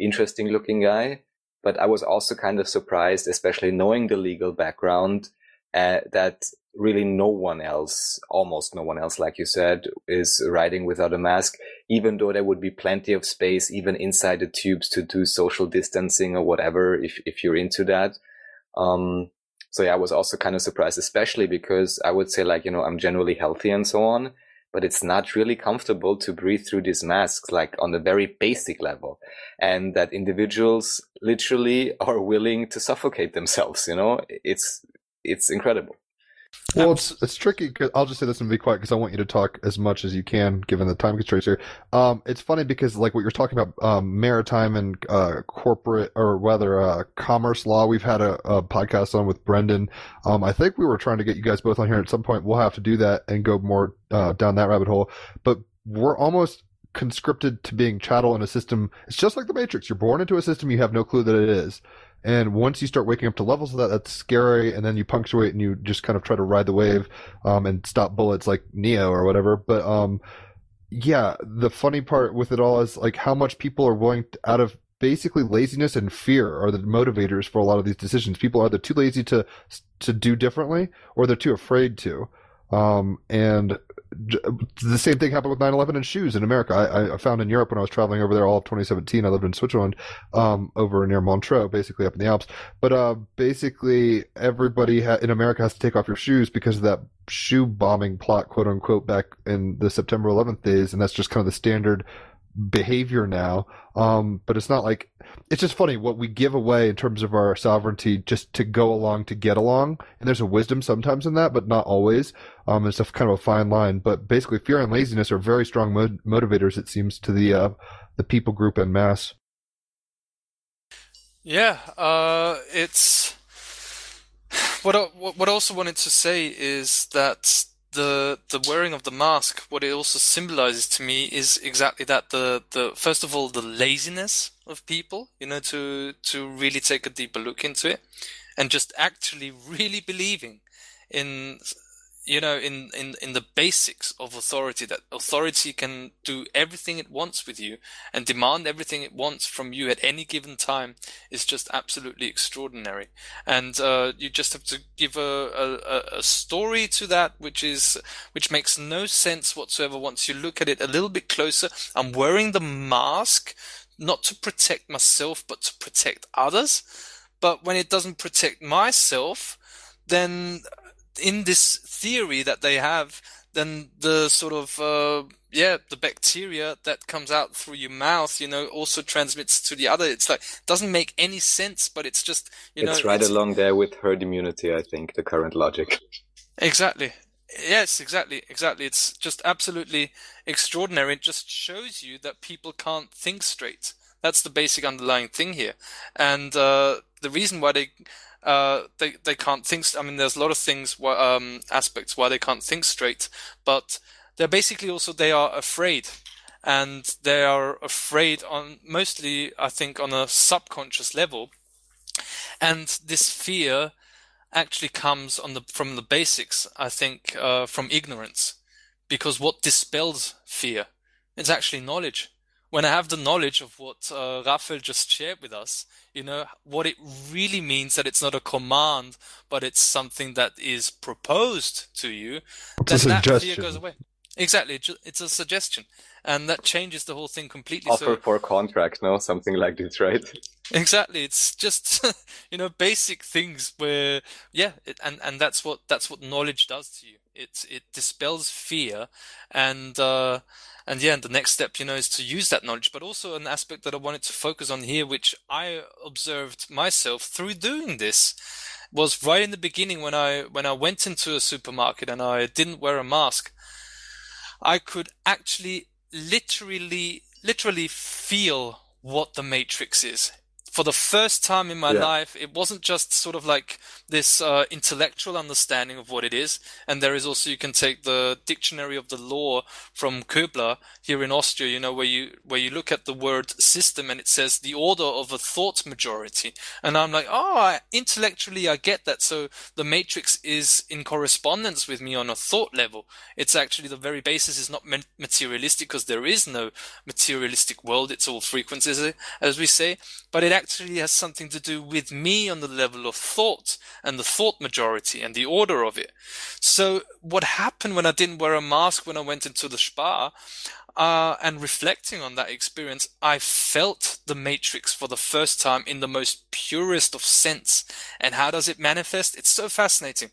Interesting looking guy. But I was also kind of surprised, especially knowing the legal background, uh, that really no one else, almost no one else, like you said, is riding without a mask, even though there would be plenty of space, even inside the tubes to do social distancing or whatever, if, if you're into that. Um, So yeah, I was also kind of surprised, especially because I would say like, you know, I'm generally healthy and so on, but it's not really comfortable to breathe through these masks, like on the very basic level. And that individuals literally are willing to suffocate themselves, you know, it's, it's incredible. Well, it's it's tricky. Cause I'll just say this and be quiet because I want you to talk as much as you can, given the time constraints here. Um, it's funny because like what you're talking about, um, maritime and uh, corporate or whether uh, commerce law. We've had a, a podcast on with Brendan. Um, I think we were trying to get you guys both on here at some point. We'll have to do that and go more uh, down that rabbit hole. But we're almost conscripted to being chattel in a system. It's just like the Matrix. You're born into a system. You have no clue that it is. And once you start waking up to levels of that, that's scary. And then you punctuate and you just kind of try to ride the wave, um, and stop bullets like Neo or whatever. But, um, yeah, the funny part with it all is like how much people are willing to, out of basically laziness and fear are the motivators for a lot of these decisions. People are either too lazy to, to do differently or they're too afraid to. Um, and the same thing happened with 9/11 and shoes in America. I, I, found in Europe when I was traveling over there all of 2017. I lived in Switzerland, um, over near Montreux, basically up in the Alps. But uh, basically, everybody ha- in America has to take off your shoes because of that shoe bombing plot, quote unquote, back in the September 11th days, and that's just kind of the standard behavior now. Um, but it's not like it's just funny what we give away in terms of our sovereignty just to go along to get along. And there's a wisdom sometimes in that, but not always. Um, it's a kind of a fine line. But basically, fear and laziness are very strong mo- motivators. It seems to the uh, the people group en masse. Yeah, uh, it's what I, what I also wanted to say is that the the wearing of the mask, what it also symbolizes to me is exactly that the the first of all the laziness of people, you know, to to really take a deeper look into it, and just actually really believing in you know, in, in, in the basics of authority, that authority can do everything it wants with you and demand everything it wants from you at any given time is just absolutely extraordinary. And, uh, you just have to give a, a, a story to that, which is, which makes no sense whatsoever once you look at it a little bit closer. I'm wearing the mask, not to protect myself, but to protect others. But when it doesn't protect myself, then in this theory that they have, then the sort of uh, yeah, the bacteria that comes out through your mouth, you know, also transmits to the other. It's like doesn't make any sense, but it's just you know, it's right it's, along there with herd immunity. I think the current logic. Exactly. Yes, exactly, exactly. It's just absolutely extraordinary. It just shows you that people can't think straight. That's the basic underlying thing here, and uh, the reason why they uh, they they can't think. I mean, there's a lot of things, um, aspects why they can't think straight, but they're basically also they are afraid, and they are afraid on mostly, I think, on a subconscious level, and this fear actually comes on the from the basics. I think uh, from ignorance, because what dispels fear? It's actually knowledge when I have the knowledge of what uh, Raphael just shared with us, you know, what it really means that it's not a command, but it's something that is proposed to you, it's then that fear goes away. Exactly, it's a suggestion, and that changes the whole thing completely. Offer so, for contract, no, something like this, right? Exactly, it's just you know basic things where yeah, it, and and that's what that's what knowledge does to you. It it dispels fear, and uh, and yeah, and the next step, you know, is to use that knowledge, but also an aspect that I wanted to focus on here, which I observed myself through doing this, was right in the beginning when I when I went into a supermarket and I didn't wear a mask. I could actually literally literally feel what the matrix is for the first time in my yeah. life, it wasn't just sort of like this uh, intellectual understanding of what it is. And there is also, you can take the dictionary of the law from Köbler here in Austria, you know, where you, where you look at the word system and it says the order of a thought majority. And I'm like, oh, I, intellectually, I get that. So the matrix is in correspondence with me on a thought level. It's actually the very basis is not materialistic because there is no materialistic world. It's all frequencies, as we say, but it actually has something to do with me on the level of thought and the thought majority and the order of it. So what happened when I didn't wear a mask when I went into the spa? Uh, and reflecting on that experience, I felt the matrix for the first time in the most purest of sense. And how does it manifest? It's so fascinating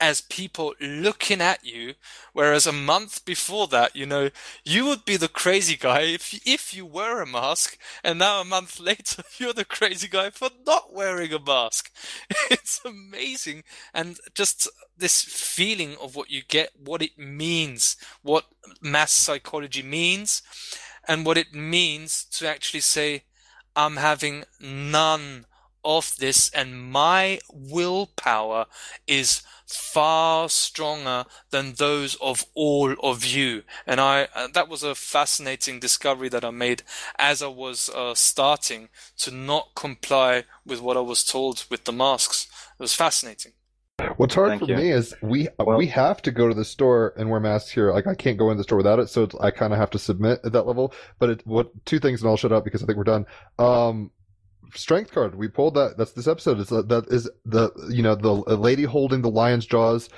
as people looking at you. Whereas a month before that, you know, you would be the crazy guy if, if you wear a mask. And now a month later, you're the crazy guy for not wearing a mask. It's amazing. And just this feeling of what you get, what it means, what mass psychology means, and what it means to actually say, I'm having none of this and my willpower is far stronger than those of all of you. And I, uh, that was a fascinating discovery that I made as I was uh, starting to not comply with what I was told with the masks. It was fascinating. What's hard Thank for you. me is we Well- we have to go to the store and wear masks here. Like I can't go in the store without it, so it's, I kind of have to submit at that level. But it, what two things, and I'll shut up because I think we're done. Um, strength card. We pulled that. That's this episode. Is that, that is the you know the lady holding the lion's jaws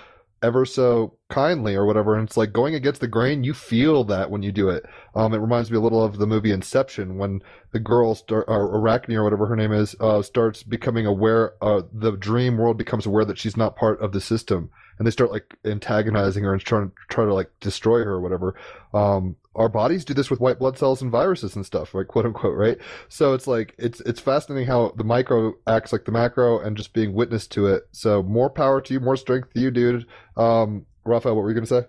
ever so kindly or whatever. And it's like going against the grain. You feel that when you do it. Um, it reminds me a little of the movie Inception when the girl start or Arachne or whatever her name is uh, starts becoming aware. Uh, the dream world becomes aware that she's not part of the system, and they start like antagonizing her and trying to try to like destroy her or whatever. Um, our bodies do this with white blood cells and viruses and stuff, right? Quote unquote, right? So it's like it's it's fascinating how the micro acts like the macro and just being witness to it. So more power to you, more strength to you, dude. Um, Raphael, what were you gonna say?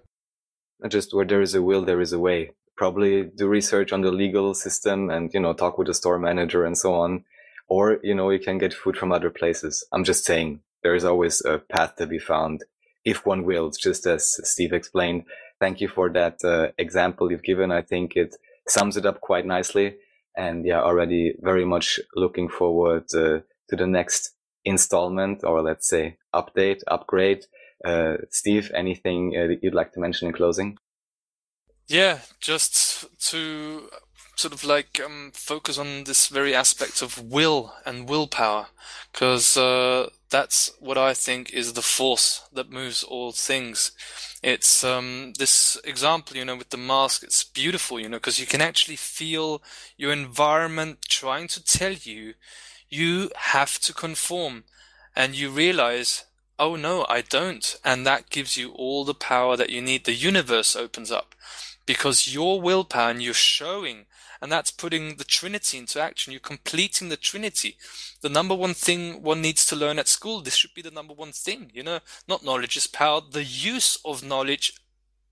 just where there is a will, there is a way. Probably do research on the legal system and, you know, talk with the store manager and so on. Or, you know, you can get food from other places. I'm just saying there is always a path to be found if one wills, just as Steve explained. Thank you for that uh, example you've given. I think it sums it up quite nicely. And yeah, already very much looking forward uh, to the next installment or let's say update, upgrade. Uh, Steve, anything uh, that you'd like to mention in closing? Yeah, just to sort of like um, focus on this very aspect of will and willpower, because uh, that's what I think is the force that moves all things. It's um, this example, you know, with the mask. It's beautiful, you know, because you can actually feel your environment trying to tell you you have to conform, and you realize, oh no, I don't, and that gives you all the power that you need. The universe opens up because your willpower and you're showing and that's putting the trinity into action. You're completing the trinity. The number one thing one needs to learn at school this should be the number one thing you know? Not knowledge is power. The use of knowledge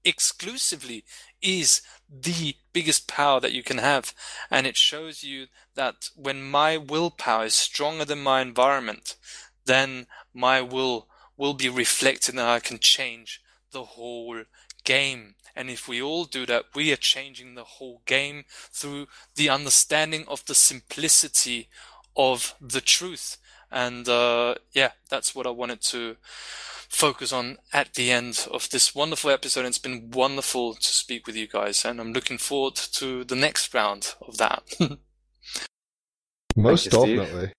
exclusively is the biggest power that you can have. And it shows you that when my willpower is stronger than my environment then my will will be reflected and I can change the whole game. And if we all do that, we are changing the whole game through the understanding of the simplicity of the truth. And uh, yeah, that's what I wanted to focus on at the end of this wonderful episode. It's been wonderful to speak with you guys, and I'm looking forward to the next round of that. Most you, Steve. definitely.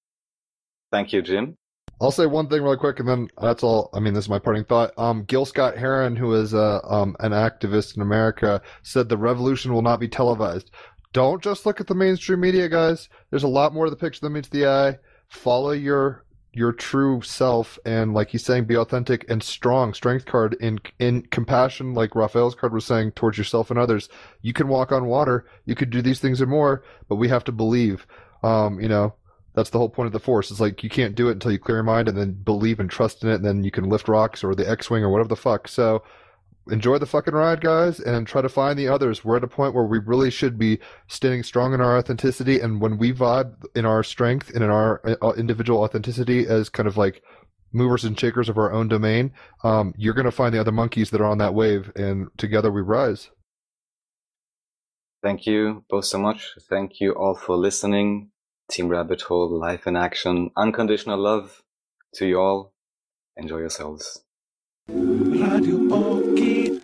Thank you, Jim. I'll say one thing really quick, and then that's all. I mean, this is my parting thought. Um, Gil Scott Heron, who is uh, um, an activist in America, said the revolution will not be televised. Don't just look at the mainstream media, guys. There's a lot more to the picture than meets the eye. Follow your your true self, and like he's saying, be authentic and strong. Strength card in in compassion, like Raphael's card was saying, towards yourself and others. You can walk on water. You could do these things and more, but we have to believe. Um, you know, that's the whole point of the force. It's like you can't do it until you clear your mind and then believe and trust in it, and then you can lift rocks or the X-wing or whatever the fuck. So enjoy the fucking ride, guys, and try to find the others. We're at a point where we really should be standing strong in our authenticity, and when we vibe in our strength and in our uh, individual authenticity as kind of like movers and shakers of our own domain, um, you're going to find the other monkeys that are on that wave, and together we rise. Thank you both so much. Thank you all for listening. Team Rabbit Hole, Life in Action, Unconditional Love to you all. Enjoy yourselves. Radio Radio